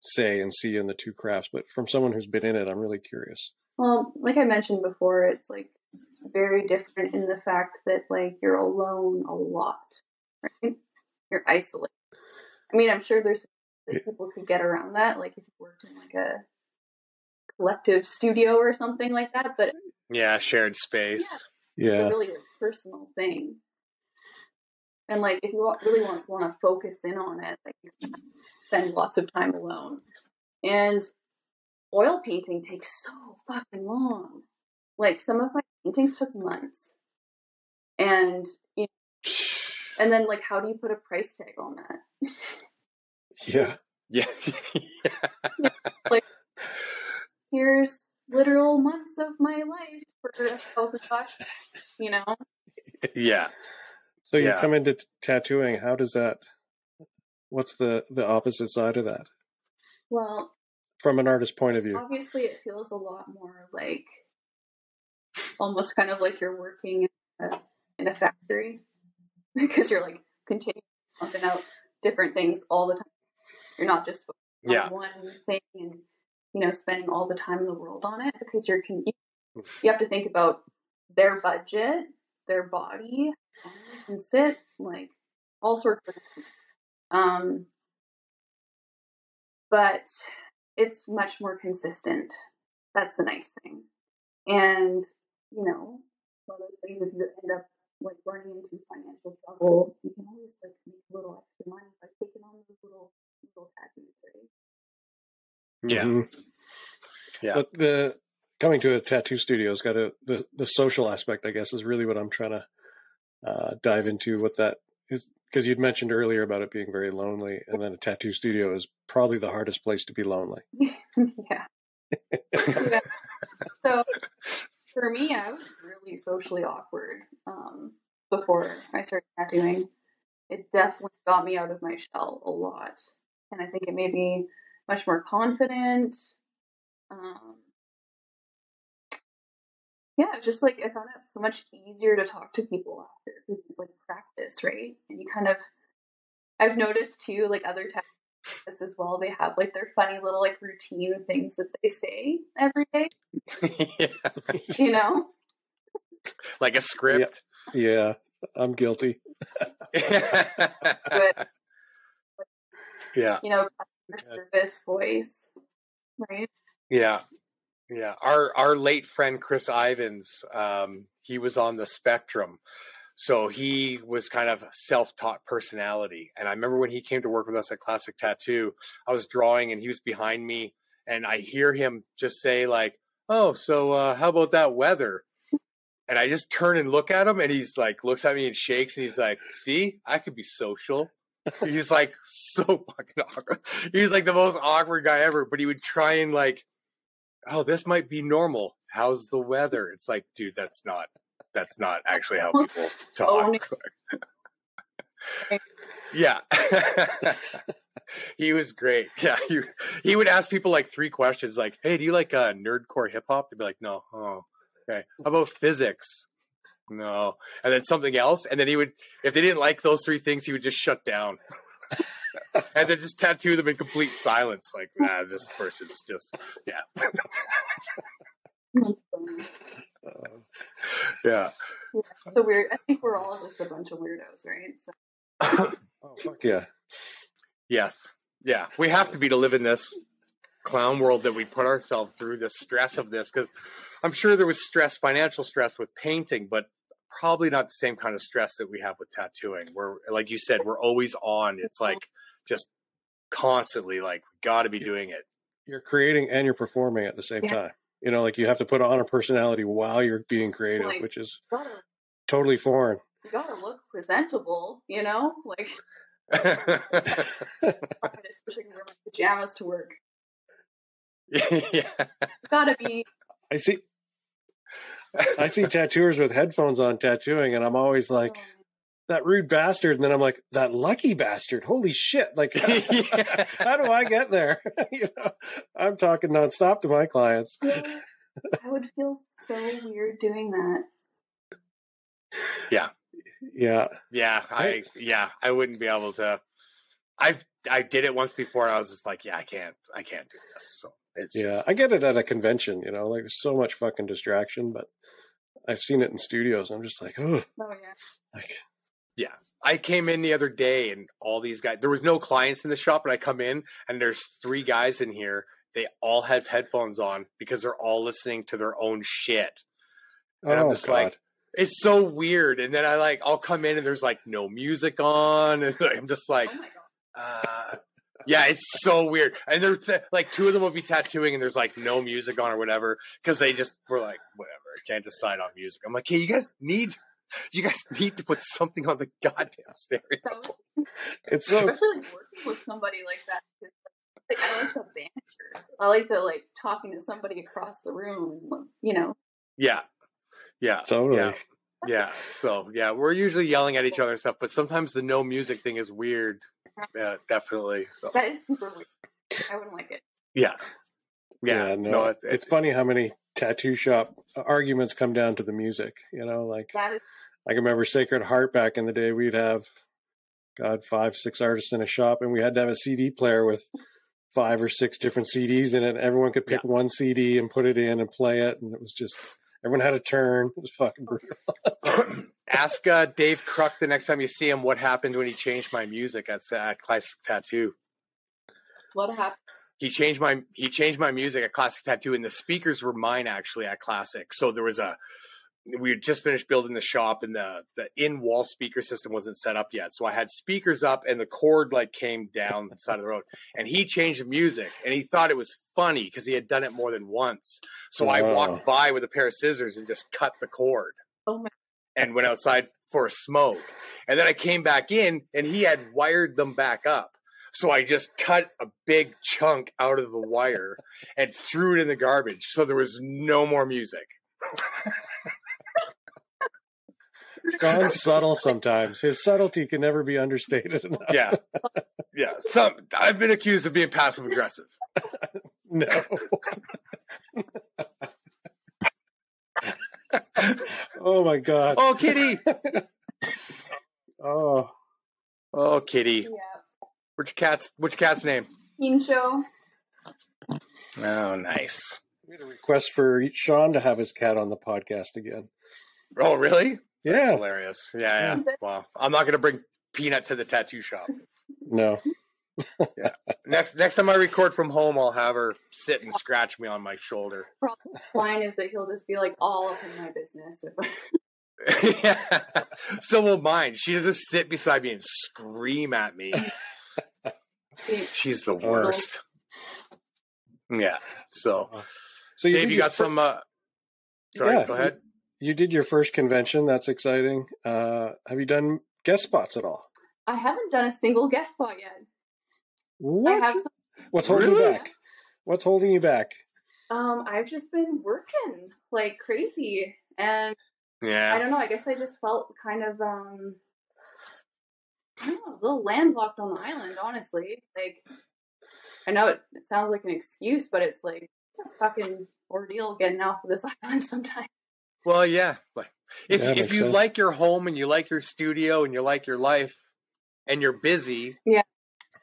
say and see in the two crafts, but from someone who's been in it, I'm really curious. Well, like I mentioned before, it's like very different in the fact that like you're alone a lot, right? You're isolated. I mean, I'm sure there's that people could get around that, like if you worked in like a collective studio or something like that, but yeah, shared space. a Yeah, really like, personal thing. And like if you really want want to focus in on it, like you can spend lots of time alone. And oil painting takes so fucking long. Like some of my paintings took months. And you and then like how do you put a price tag on that? yeah, [laughs] [laughs] Yeah, Like Here's literal months of my life for a thousand bucks, you know? yeah. So you Yeah. come into t- tattooing. How does that? What's the the opposite side of that Well, from an artist's point of view? obviously it feels a lot more like almost kind of like you're working in a, in a factory [laughs] because you're like continuing pumping out different things all the time. You're not just on Yeah. one thing and you know spending all the time in the world on it because you're con- you hmm. have to think about their budget, their body, how can sit, like all sorts of things. Um, but it's much more consistent. That's the nice thing. And, you know, one of those things, if you end up like running into financial trouble, you can always like make a little extra money by taking on those little little tattoos, right? Yeah. Mhm. Yeah. But the coming to a tattoo studio's got a the the social aspect. I guess is really what I'm trying to uh, dive into. What that is because you'd mentioned earlier about it being very lonely, and then a tattoo studio is probably the hardest place to be lonely. [laughs] yeah. [laughs] So for me, I was really socially awkward um, before I started tattooing. It definitely got me out of my shell a lot, and I think it made me much more confident. Um, yeah, just like I found it so much easier to talk to people after because it's like practice, right? And you kind of, I've noticed too, like other tattooists as well, they have like their funny little like routine things that they say every day, [laughs] yeah. [laughs] you know? Like a script. Yeah, I'm guilty. But [laughs] yeah. you know, customer service voice, right? Yeah. Yeah. Our our late friend Chris Ivans, um, he was on the spectrum. So he was kind of self-taught personality. And I remember when he came to work with us at Classic Tattoo, I was drawing and he was behind me and I hear him just say like, "Oh, so uh, how about that weather?" And I just turn and look at him and he's like looks at me and shakes and he's like, "See? I could be social." He's like [laughs] so fucking awkward. He's like the most awkward guy ever, but he would try and like oh, this might be normal. How's the weather? It's like, dude, that's not that's not actually how [laughs] people talk. [laughs] yeah. [laughs] he was great. Yeah. He, he would ask people like three questions like, hey, do you like uh, nerdcore hip hop? They'd be like, no. Oh, okay. How about physics? No. And then something else. And then he would, if they didn't like those three things, he would just shut down. And then just tattoo them in complete silence. Like, nah, this person's just, yeah. [laughs] That's funny. Yeah. The weird. I think we're all just a bunch of weirdos, right? So, [coughs] Oh fuck yeah! yes. Yeah. We have to be to live in this clown world that we put ourselves through the stress of this because I'm sure there was stress, financial stress with painting, but probably not the same kind of stress that we have with tattooing. We're like you said, we're always on. It's like just constantly like got to be doing it. You're creating and you're performing at the same Yeah. time. You know, like you have to put on a personality while you're being creative, Like- which is gotta, totally foreign. you gotta look presentable, you know? Like, [laughs] especially wear my pajamas to work. [laughs] yeah. Gotta be. I see. I see tattooers with headphones on tattooing, and I'm always [laughs] like that rude bastard, and then I'm like that lucky bastard. Holy shit! Like, [laughs] Yeah. [laughs] how do I get there? you know, I'm talking nonstop to my clients. I would feel so weird doing that. Yeah, Yeah, Yeah. I Right. yeah, I wouldn't be able to. I've I did it once before. And I was just like, yeah, I can't, I can't do this. So it's yeah. just- I get it at a convention. You know, like there's so much fucking distraction, but I've seen it in studios. I'm just like, oh, Oh yeah. like yeah. I came in the other day and all these guys. There was no clients in the shop, but I come in and there's three guys in here. They all have headphones on because they're all listening to their own shit. And I'm oh just god. like, It's so weird. And then I like, I'll come in and there's like no music on, [laughs] and I'm just like, Oh my god. Uh, yeah, it's so weird. And they're th- like two of them will be tattooing, and there's like no music on or whatever because they just were like, whatever, I can't decide on music. I'm like, hey, you guys need, you guys need to put something on the goddamn stereo. Was, [laughs] it's so especially like working with somebody like that. Like, I like the banter. I like the like talking to somebody across the room. You know. Yeah, yeah, totally. yeah, yeah. So yeah, we're usually yelling at each other and stuff, but sometimes the no music thing is weird. Yeah, definitely. So That is super weird. I wouldn't like it. yeah, yeah. no, no, it's, it's, funny how many tattoo shop arguments come down to the music. You know, like That is I can remember Sacred Heart back in the day. We'd have, God, five, six artists in a shop, and we had to have a CD player with five or six different CDs in it. Everyone could pick one CD and put it in and play it, and it was just everyone had a turn. It was fucking brutal. [coughs] Ask uh, Dave Kruk the next time you see him what happened when he changed my music at, at Classic Tattoo. what happened. He changed my he changed my music at Classic Tattoo, and the speakers were mine actually at Classic. So there was a we had just finished building the shop, and the the in wall speaker system wasn't set up yet. So I had speakers up, and the cord like came down the side of the road, and he changed the music, and he thought it was funny because he had done it more than once. So I walked by with a pair of scissors and just cut the cord Oh my. and went outside for a smoke. And then I came back in and he had wired them back up. So I just cut a big chunk out of the wire and threw it in the garbage. So there was no more music. [laughs] Shawn's subtle sometimes. His subtlety can never be understated enough. Yeah. Yeah. Some I've been accused of being passive aggressive. No. [laughs] oh my god. Oh, kitty. Oh, Oh, kitty. Yeah. Which cat's which cat's name? Teen. Oh, nice. we had a request for Sean to have his cat on the podcast again. Oh, really? Yeah. Hilarious. Yeah, yeah. Well, I'm not gonna bring Peanut to the tattoo shop. No. Next next time I record from home, I'll have her sit and scratch me on my shoulder. [laughs] Mine is that he'll just be like all up in my business. If [laughs] yeah. So will mine. She just sit beside me and scream at me. [laughs] She's the worst. Yeah. So, So you Dave, you got fir- some. Uh, sorry, Yeah. go ahead. You did your first convention. That's exciting. Uh, have you done guest spots at all? I haven't done a single guest spot yet. What? Some, What's holding Really? you back? What's holding you back? um I've just been working like crazy and yeah, I don't know, I guess I just felt kind of um I don't know, a little landlocked on the island, honestly. Like I know it, it sounds like an excuse, but it's like a fucking ordeal getting off of this [laughs] island sometimes. Well, yeah. But if Yeah, if you sense. like your home and you like your studio and you like your life and you're busy, Yeah.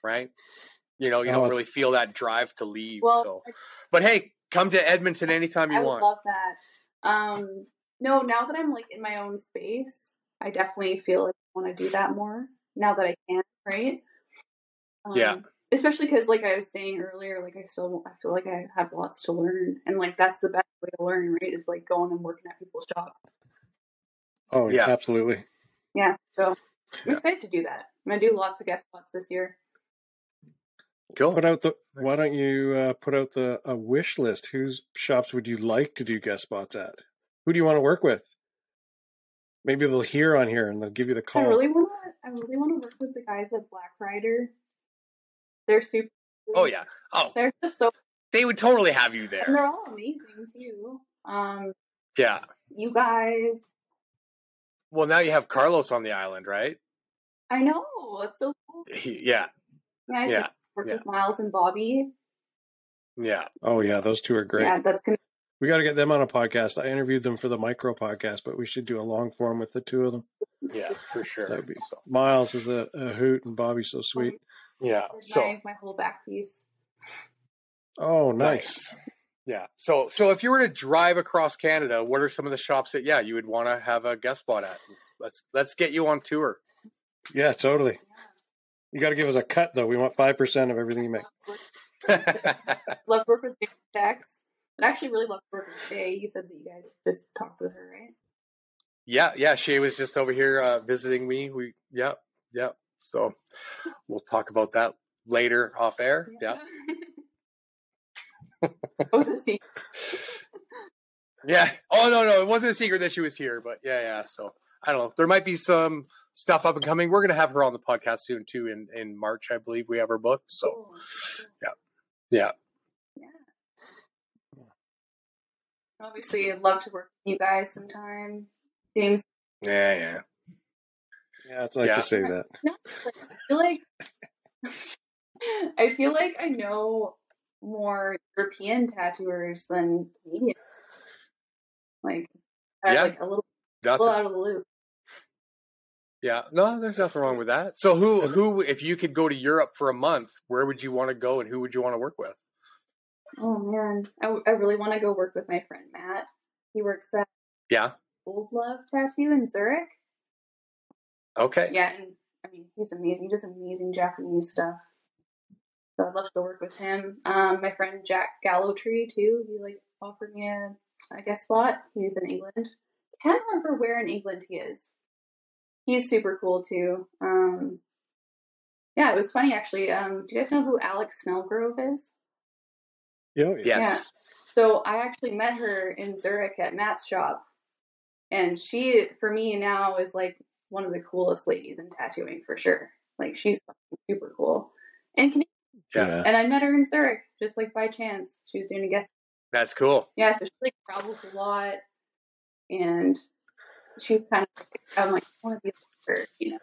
right? You know, you Oh. don't really feel that drive to leave. Well, so, but hey, come to Edmonton anytime you I would want. love that. Um no, now that I'm like in my own space, I definitely feel like I want to do that more now that I can, right? Yeah. Um, Especially because, like I was saying earlier, like I still I feel like I have lots to learn, and like that's the best way to learn, right? Is like going and working at people's shop. Oh Yeah. yeah, absolutely. Yeah, so I'm Yeah. excited to do that. I'm gonna do lots of guest spots this year. Cool. Put out the. Why don't you uh, put out the a wish list? Whose shops would you like to do guest spots at? Who do you want to work with? Maybe they'll hear on here and they'll give you the call. I really want to. I really want to work with the guys at Black Rider. They're super. Oh yeah. Oh, They're just so. They would totally have you And there. they're all amazing too. Um, Yeah. you guys. Well, now you have Carlos on the island, right? I know it's so cool. He, yeah. Yeah, I Yeah. work yeah. with Miles and Bobby. Yeah. Oh yeah, those two are great. Yeah, that's gonna. We got to get them on a podcast. I interviewed them for the micro podcast, but we should do a long form with the two of them. Yeah. For sure. That'd be So, Miles is a, a hoot, and Bobby's so sweet. yeah. my, So my whole back piece. Oh, nice. Yeah. So so if you were to drive across Canada, what are some of the shops that yeah you would want to have a guest spot at? Let's let's get you on tour. Yeah, totally. You got to give us a cut though. We want five percent of everything you make. [laughs] Love to work with James Tex. I'd actually really love to work with Shay. You said that you guys just talked with her, right? yeah, yeah. Shay was just over here uh, visiting me. We yeah yeah. So we'll talk about that later off air. Yeah. oh, [laughs] it's a secret. [laughs] Yeah. Oh no, no, it wasn't a secret that she was here, but yeah, yeah. So I don't know. There might be some stuff up and coming. We're gonna have her on the podcast soon too. In in March, I believe we have her booked. So oh, Cool. yeah, Yeah. Obviously, I'd love to work with you guys sometime. James, yeah, yeah. Yeah, it's nice Yeah. to say that. no, like, I feel like [laughs] I feel like I know more European tattooers than Canadian. Like, Yeah. like a little, little Nothing. out of the loop. Yeah, no, there's nothing wrong with that. So who [laughs] who if you could go to Europe for a month, where would you want to go and who would you want to work with? Oh man, I, I really want to go work with my friend Matt. He works at Yeah. Old Love Tattoo in Zurich. Okay. Yeah, and I mean he's amazing. He does amazing Japanese stuff. So I'd love to work with him. Um, my friend Jack Gallowtree too. He like offered me a, a guest spot. He's in England. Can't remember where in England he is. He's super cool too. Um, yeah, it was funny actually. Um, do you guys know who Alex Snelgrove is? Yeah, yeah. Yes. So I actually met her in Zurich at Matt's shop, and she, for me now, is like one of the coolest ladies in tattooing for sure. Like she's super cool, and Canadian. Yeah. And I met her in Zurich just like by chance. She was doing a guest. That's cool. Yeah, so she like travels a lot, and she's kind of. I'm like, I want to be like her, you know.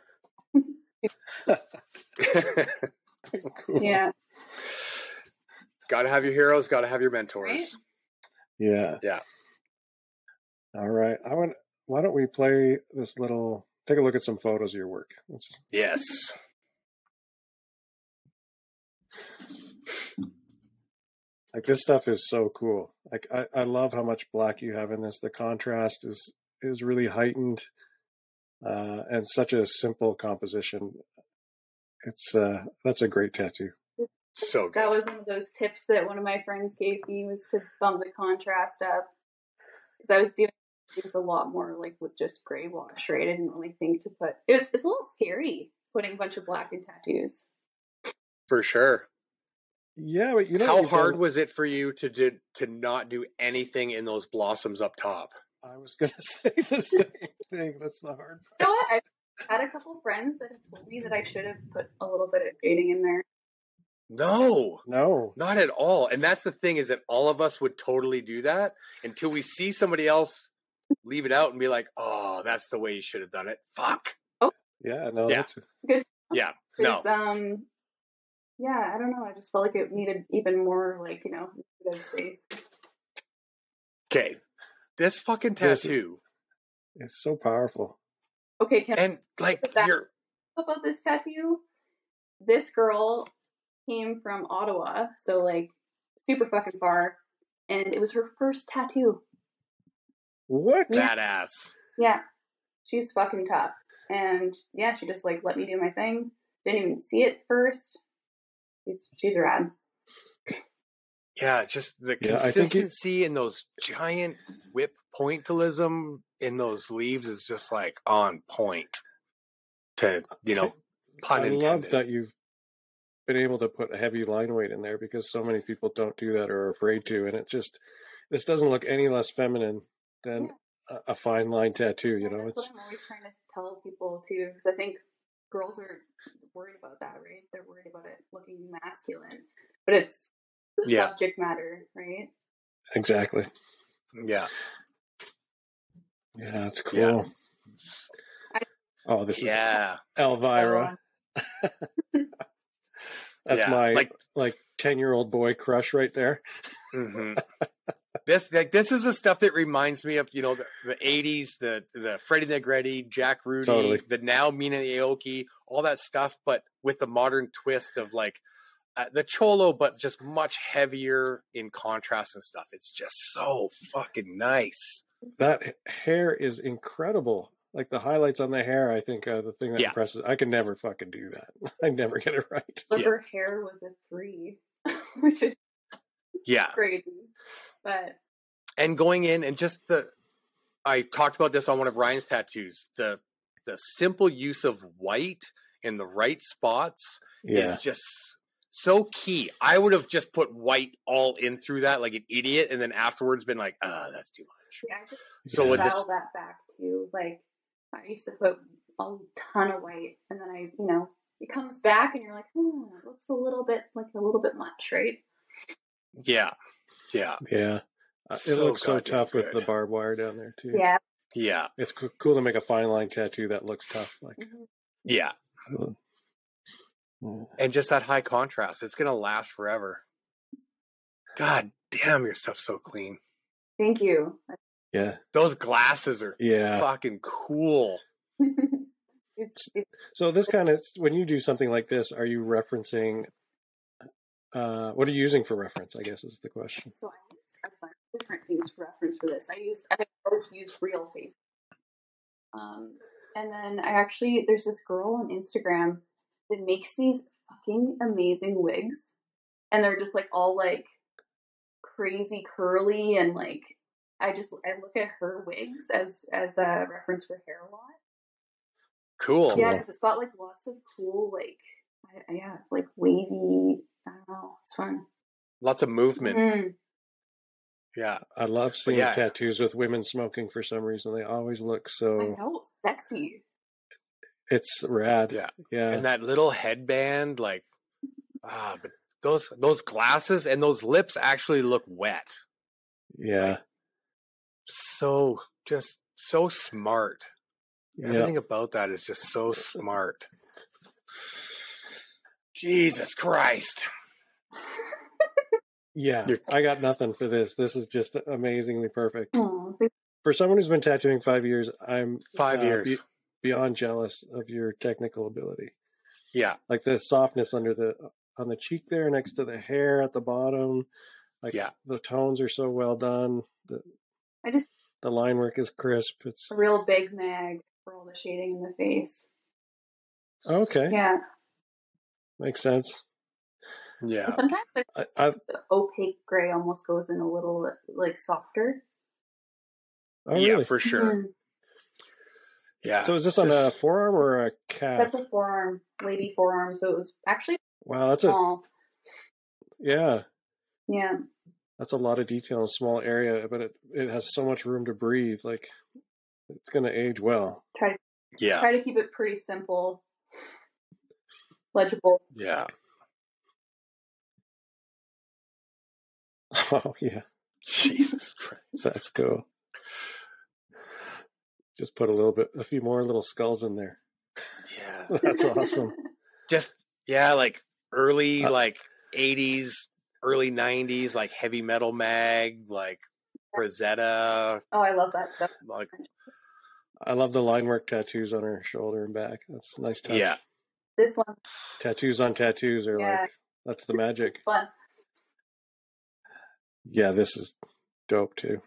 [laughs] cool. Yeah. got to have your heroes. Got to have your mentors. Right? Yeah. Yeah. All right. I want. Why don't we play this little? Take a look at some photos of your work. Let's, Yes. Like this stuff is so cool. Like I, I love how much black you have in this. The contrast is is really heightened, uh, and such a simple composition. It's uh, that's a great tattoo. So good. That was one of those tips that one of my friends gave me was to bump the contrast up because I was doing things a lot more like with just gray wash, right? I didn't really think to put it was it's a little scary putting a bunch of black in tattoos. For sure. Yeah, but you know How you've hard was it for you to do, to not do anything in those blossoms up top? I was going [laughs] to say the same thing. That's the hard. part. You know what? I had a couple friends that have told me that I should have put a little bit of shading in there. No, No, not at all. And that's the thing is that all of us would totally do that until we see somebody else leave it out and be like, "Oh, that's the way you should have done it." Fuck. Oh, yeah, no, Yeah. that's Yeah. No. 'Cause, um, yeah, I don't know. I just felt like it needed even more like you know space. Okay. This fucking This- tattoo it's so powerful. Okay, can and like That- you're about this tattoo. This girl came from Ottawa, so like super fucking far, and it was her first tattoo. What? Badass. Yeah, she's fucking tough. And yeah, she just like let me do my thing. Didn't even see it first. She's she's rad. Yeah, just the Yeah, I think it- consistency in those giant whip pointillism in those leaves is just like on point. To you know, pun I intended. love that you've been able to put a heavy line weight in there because so many people don't do that or are afraid to, and it just this doesn't look any less feminine than a, a fine line tattoo. You know, That's it's what I'm always trying to tell people too, because I think girls are worried about that, right? They're worried about it looking masculine, but it's the Yeah. subject matter, right? exactly. Yeah, Yeah, that's cool. Yeah. Oh, this is yeah, Elvira. [laughs] That's Yeah, my like like- ten year old boy crush right there. hmm [laughs] this like this is the stuff that reminds me of you know the, the 80s the the Freddy Negrete jack rudy Totally. the now mina aoki all that stuff but with the modern twist of like uh, the cholo but just much heavier in contrast and stuff it's just so fucking nice That hair is incredible. Like the highlights on the hair, I think uh, the thing that Yeah. impresses. I can never fucking do that. [laughs] I never get it right. But Yeah. her hair was a three, [laughs] which is yeah crazy. But and going in and just the i talked about this on one of ryan's tattoos the the simple use of white in the right spots Yeah, is just so key. I would have just put white all in through that like an idiot, and then afterwards been like, ah, that's too much. yeah, I So Yeah. with this, that back too. Like I used to put a ton of white, and then I, you know, it comes back, and you're like, hmm, it looks a little bit like a little bit much, right? Yeah, yeah, yeah. Uh, it looks so goddamn tough with the barbed wire down there too. Yeah. yeah, it's co- cool to make a fine line tattoo that looks tough. Like, Mhm. yeah, mm. and just that high contrast, it's gonna last forever. God damn, your stuff's so clean. Thank you. yeah, Those glasses are yeah. fucking cool. [laughs] it's, it's So this kind of when you do something like this, are you referencing? Uh, what are you using for reference? I guess is the question. so I used a bunch of different things for reference for this. I use I always use real face. Um, and then I actually there's this girl on Instagram that makes these fucking amazing wigs, and they're just like all like crazy curly and like I just I look at her wigs as as a reference for hair a lot. Cool. Yeah, because it's got like lots of cool like I, I- yeah like wavy. I don't know. It's fun. Lots of movement. Mhm. Yeah, I love seeing yeah. tattoos with women smoking for some reason. They always look I so. know, sexy. It's rad. Yeah. yeah. and that little headband, like ah, but those those glasses and those lips actually look wet. yeah. So just so smart. Yeah. Everything about that is just so smart. Jesus Christ. Yeah. I got nothing for this. This is just amazingly perfect. Oh, For someone who's been tattooing five years, I'm Five uh, years. be- beyond jealous of your technical ability. Yeah. Like the softness under the on the cheek there, next to the hair at the bottom. Like Yeah. the tones are so well done. The I just the line work is crisp. It's a real big mag for all the shading in the face. okay. Yeah. Makes sense. And Yeah. sometimes the, I, I the opaque gray almost goes in a little like softer. oh, yeah, really? for sure. Mhm. Yeah. So is this on a forearm or a calf? That's a forearm, lady forearm. So it was actually wow, that's a small. yeah. Yeah. That's a lot of detail in a small area, but it it has so much room to breathe. Like it's going to age well. Try to yeah. try to keep it pretty simple, legible. Yeah. [laughs] Oh yeah, Jesus Christ. that's cool. Just put a little bit, a few more little skulls in there. Yeah. [laughs] That's awesome. [laughs] Just yeah, like early Uh, like 80s, early 90s like heavy metal mag, like Rosetta, Oh, I love that stuff. like I love the line work tattoos on her shoulder and back. That's a nice touch. Yeah. This one, tattoos on tattoos are Yeah. like that's the magic. it's fun. Yeah, this is dope too.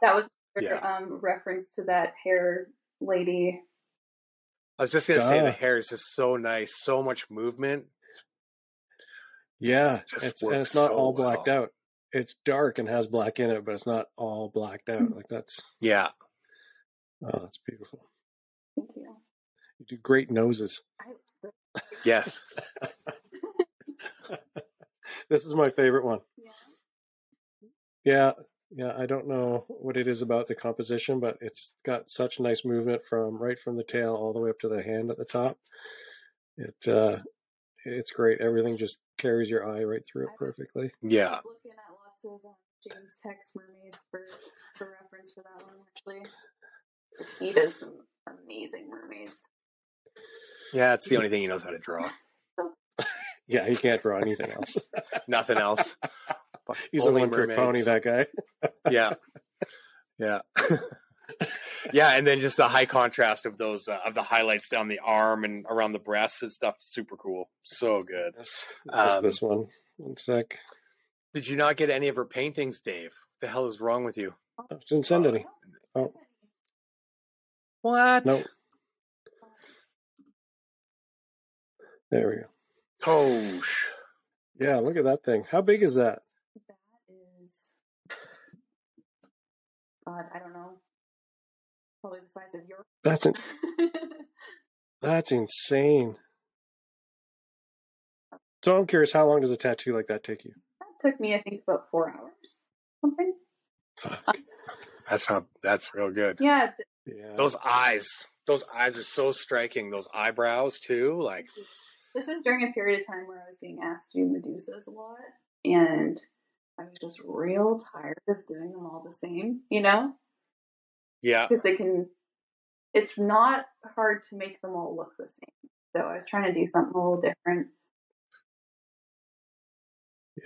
That was Yeah. um, reference to that hair lady. I was just gonna say Ah. the hair is just so nice, so much movement. Yeah, Just it's and it's not so all blacked well. out. It's dark and has black in it, but it's not all blacked out. Mhm. Like that's Yeah, oh, that's beautiful. Thank you. You do great noses. Yes, [laughs] this is my favorite one. yeah. Yeah, yeah. I don't know what it is about the composition, but it's got such nice movement from right from the tail all the way up to the hand at the top. It uh, it's great. Everything just carries your eye right through it perfectly. yeah. I was looking at lots of um, James Tex mermaids for for reference for that one actually. 'Cause He does some amazing mermaids. Yeah, it's the only thing he knows how to draw. [laughs] Yeah, he can't draw anything else. [laughs] Nothing else. [laughs] He's a Only one trick pony. That guy. Yeah, yeah, yeah. And then just the high contrast of those uh, of the highlights down the arm and around the breasts and stuff. Super cool. So good. This, this, Um, this one. One sec. Did you not get any of her paintings, Dave? the hell is wrong with you? Oh, didn't send any. Oh. What? No. There we go. Tosh. Yeah, look at that thing. How big is that? That is, God, I don't know. Probably the size of your. That's an, [laughs] that's insane. So I'm curious, how long does a tattoo like that take you? that took me, I think, about four hours. Something. Fuck. Um, that's not. That's real good. Yeah. Yeah. Those eyes. Those eyes are so striking. Those eyebrows too. Like This was during a period of time where I was being asked to do Medusas a lot, and I was just real tired of doing them all the same, you know? yeah, Because they can, it's not hard to make them all look the same. So I was trying to do something a little different.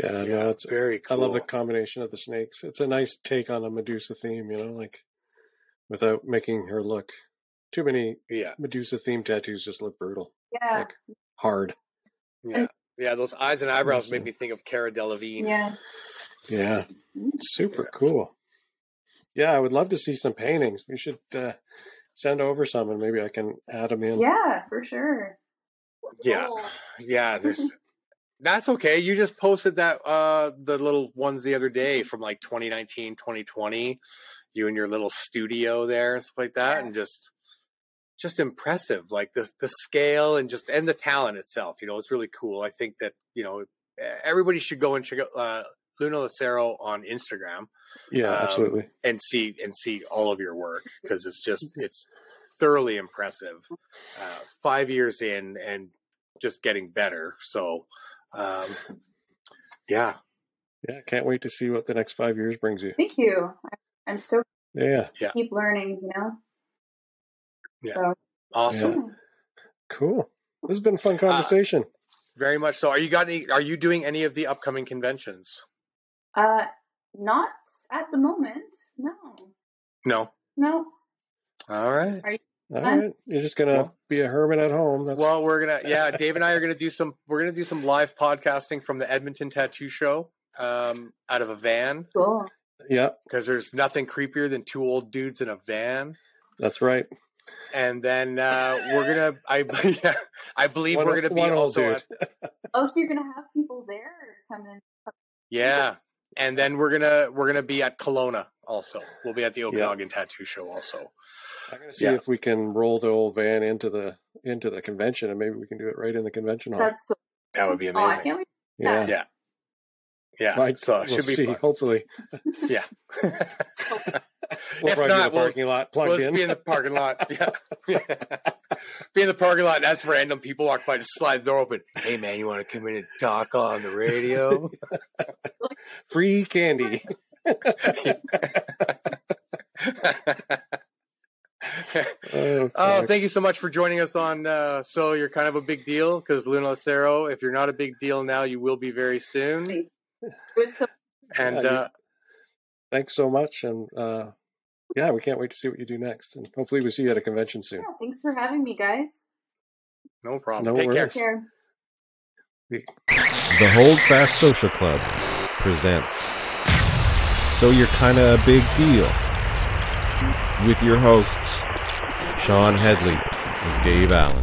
yeah, yeah. no, it's, very I love the combination of the snakes. It's a nice take on a Medusa theme, you know, like without making her look too many Yeah, Medusa themed tattoos just look brutal, Yeah. like hard. yeah, yeah. Those eyes and eyebrows make Awesome. me think of Cara Delevingne. Yeah. Yeah, super Yeah. cool. Yeah, I would love to see some paintings. We should uh, send over some, and maybe I can add them in. Yeah, for sure. Yeah. Oh, [sighs] Yeah, there's [laughs] that's okay. You just posted that uh the little ones the other day from like 2019, 2020. You and your little studio there and stuff like that Yeah. and just just impressive like the the scale and just and the talent itself, you know, it's really cool. I think that, you know, everybody should go and check out uh Luna Lucero on Instagram Yeah, Um, absolutely. and see and see all of your work because it's just it's thoroughly impressive. Uh, five years in and just getting better. So, um, yeah, Yeah, can't wait to see what the next five years brings you. Thank you. I- I'm still Yeah, keep learning, you know? Yeah. So, awesome, yeah. cool. This has been a Uh, fun conversation. very much so. Are you got any? Are you doing any of the upcoming conventions? Uh, not at the moment. No. No. No. All right. All right, you're just gonna well- be a hermit at home. That's Well, we're gonna yeah, [laughs] Dave and I are gonna do some. We're gonna do some live podcasting from the Edmonton Tattoo Show um, out of a van Cool. yeah, because there's nothing creepier than two old dudes in a van. that's right. And then uh, we're gonna I [laughs] yeah, I believe One- we're gonna be one old also dude. at, [laughs] Oh, so you're gonna have people there come in? yeah and then we're gonna we're gonna be at Kelowna also we'll be at the Okanagan Tattoo Show also I'm gonna see Yeah. if we can roll the old van into the into the convention, and maybe we can do it right in the convention hall. That's so. that would be Oh, I amazing can't wait. yeah, yeah yeah Right, so it we'll should be see. fun Hopefully, yeah [laughs] we'll If in not, the we'll- parking lot plugged Let's in. be in the parking lot. [laughs] Yeah. [laughs] be in the parking lot. That's random. People walk by, just slide the door open. Hey, man, you want to come in and talk on the radio? [laughs] Free candy. Oh, oh, thank you so much for joining us on. Uh, so you're kind of a big deal because Luna Lucero. If you're not a big deal now, you will be very soon. It was. And Yeah, uh, Thanks so much, and uh, yeah, we can't wait to see what you do next, and hopefully we see you at a convention soon. Yeah, thanks for having me, guys. no problem. No Take worries. care. Care. The Hold Fast Social Club presents So You're Kinda a Big Deal with your hosts, Shawn Hedley and Dave Allen.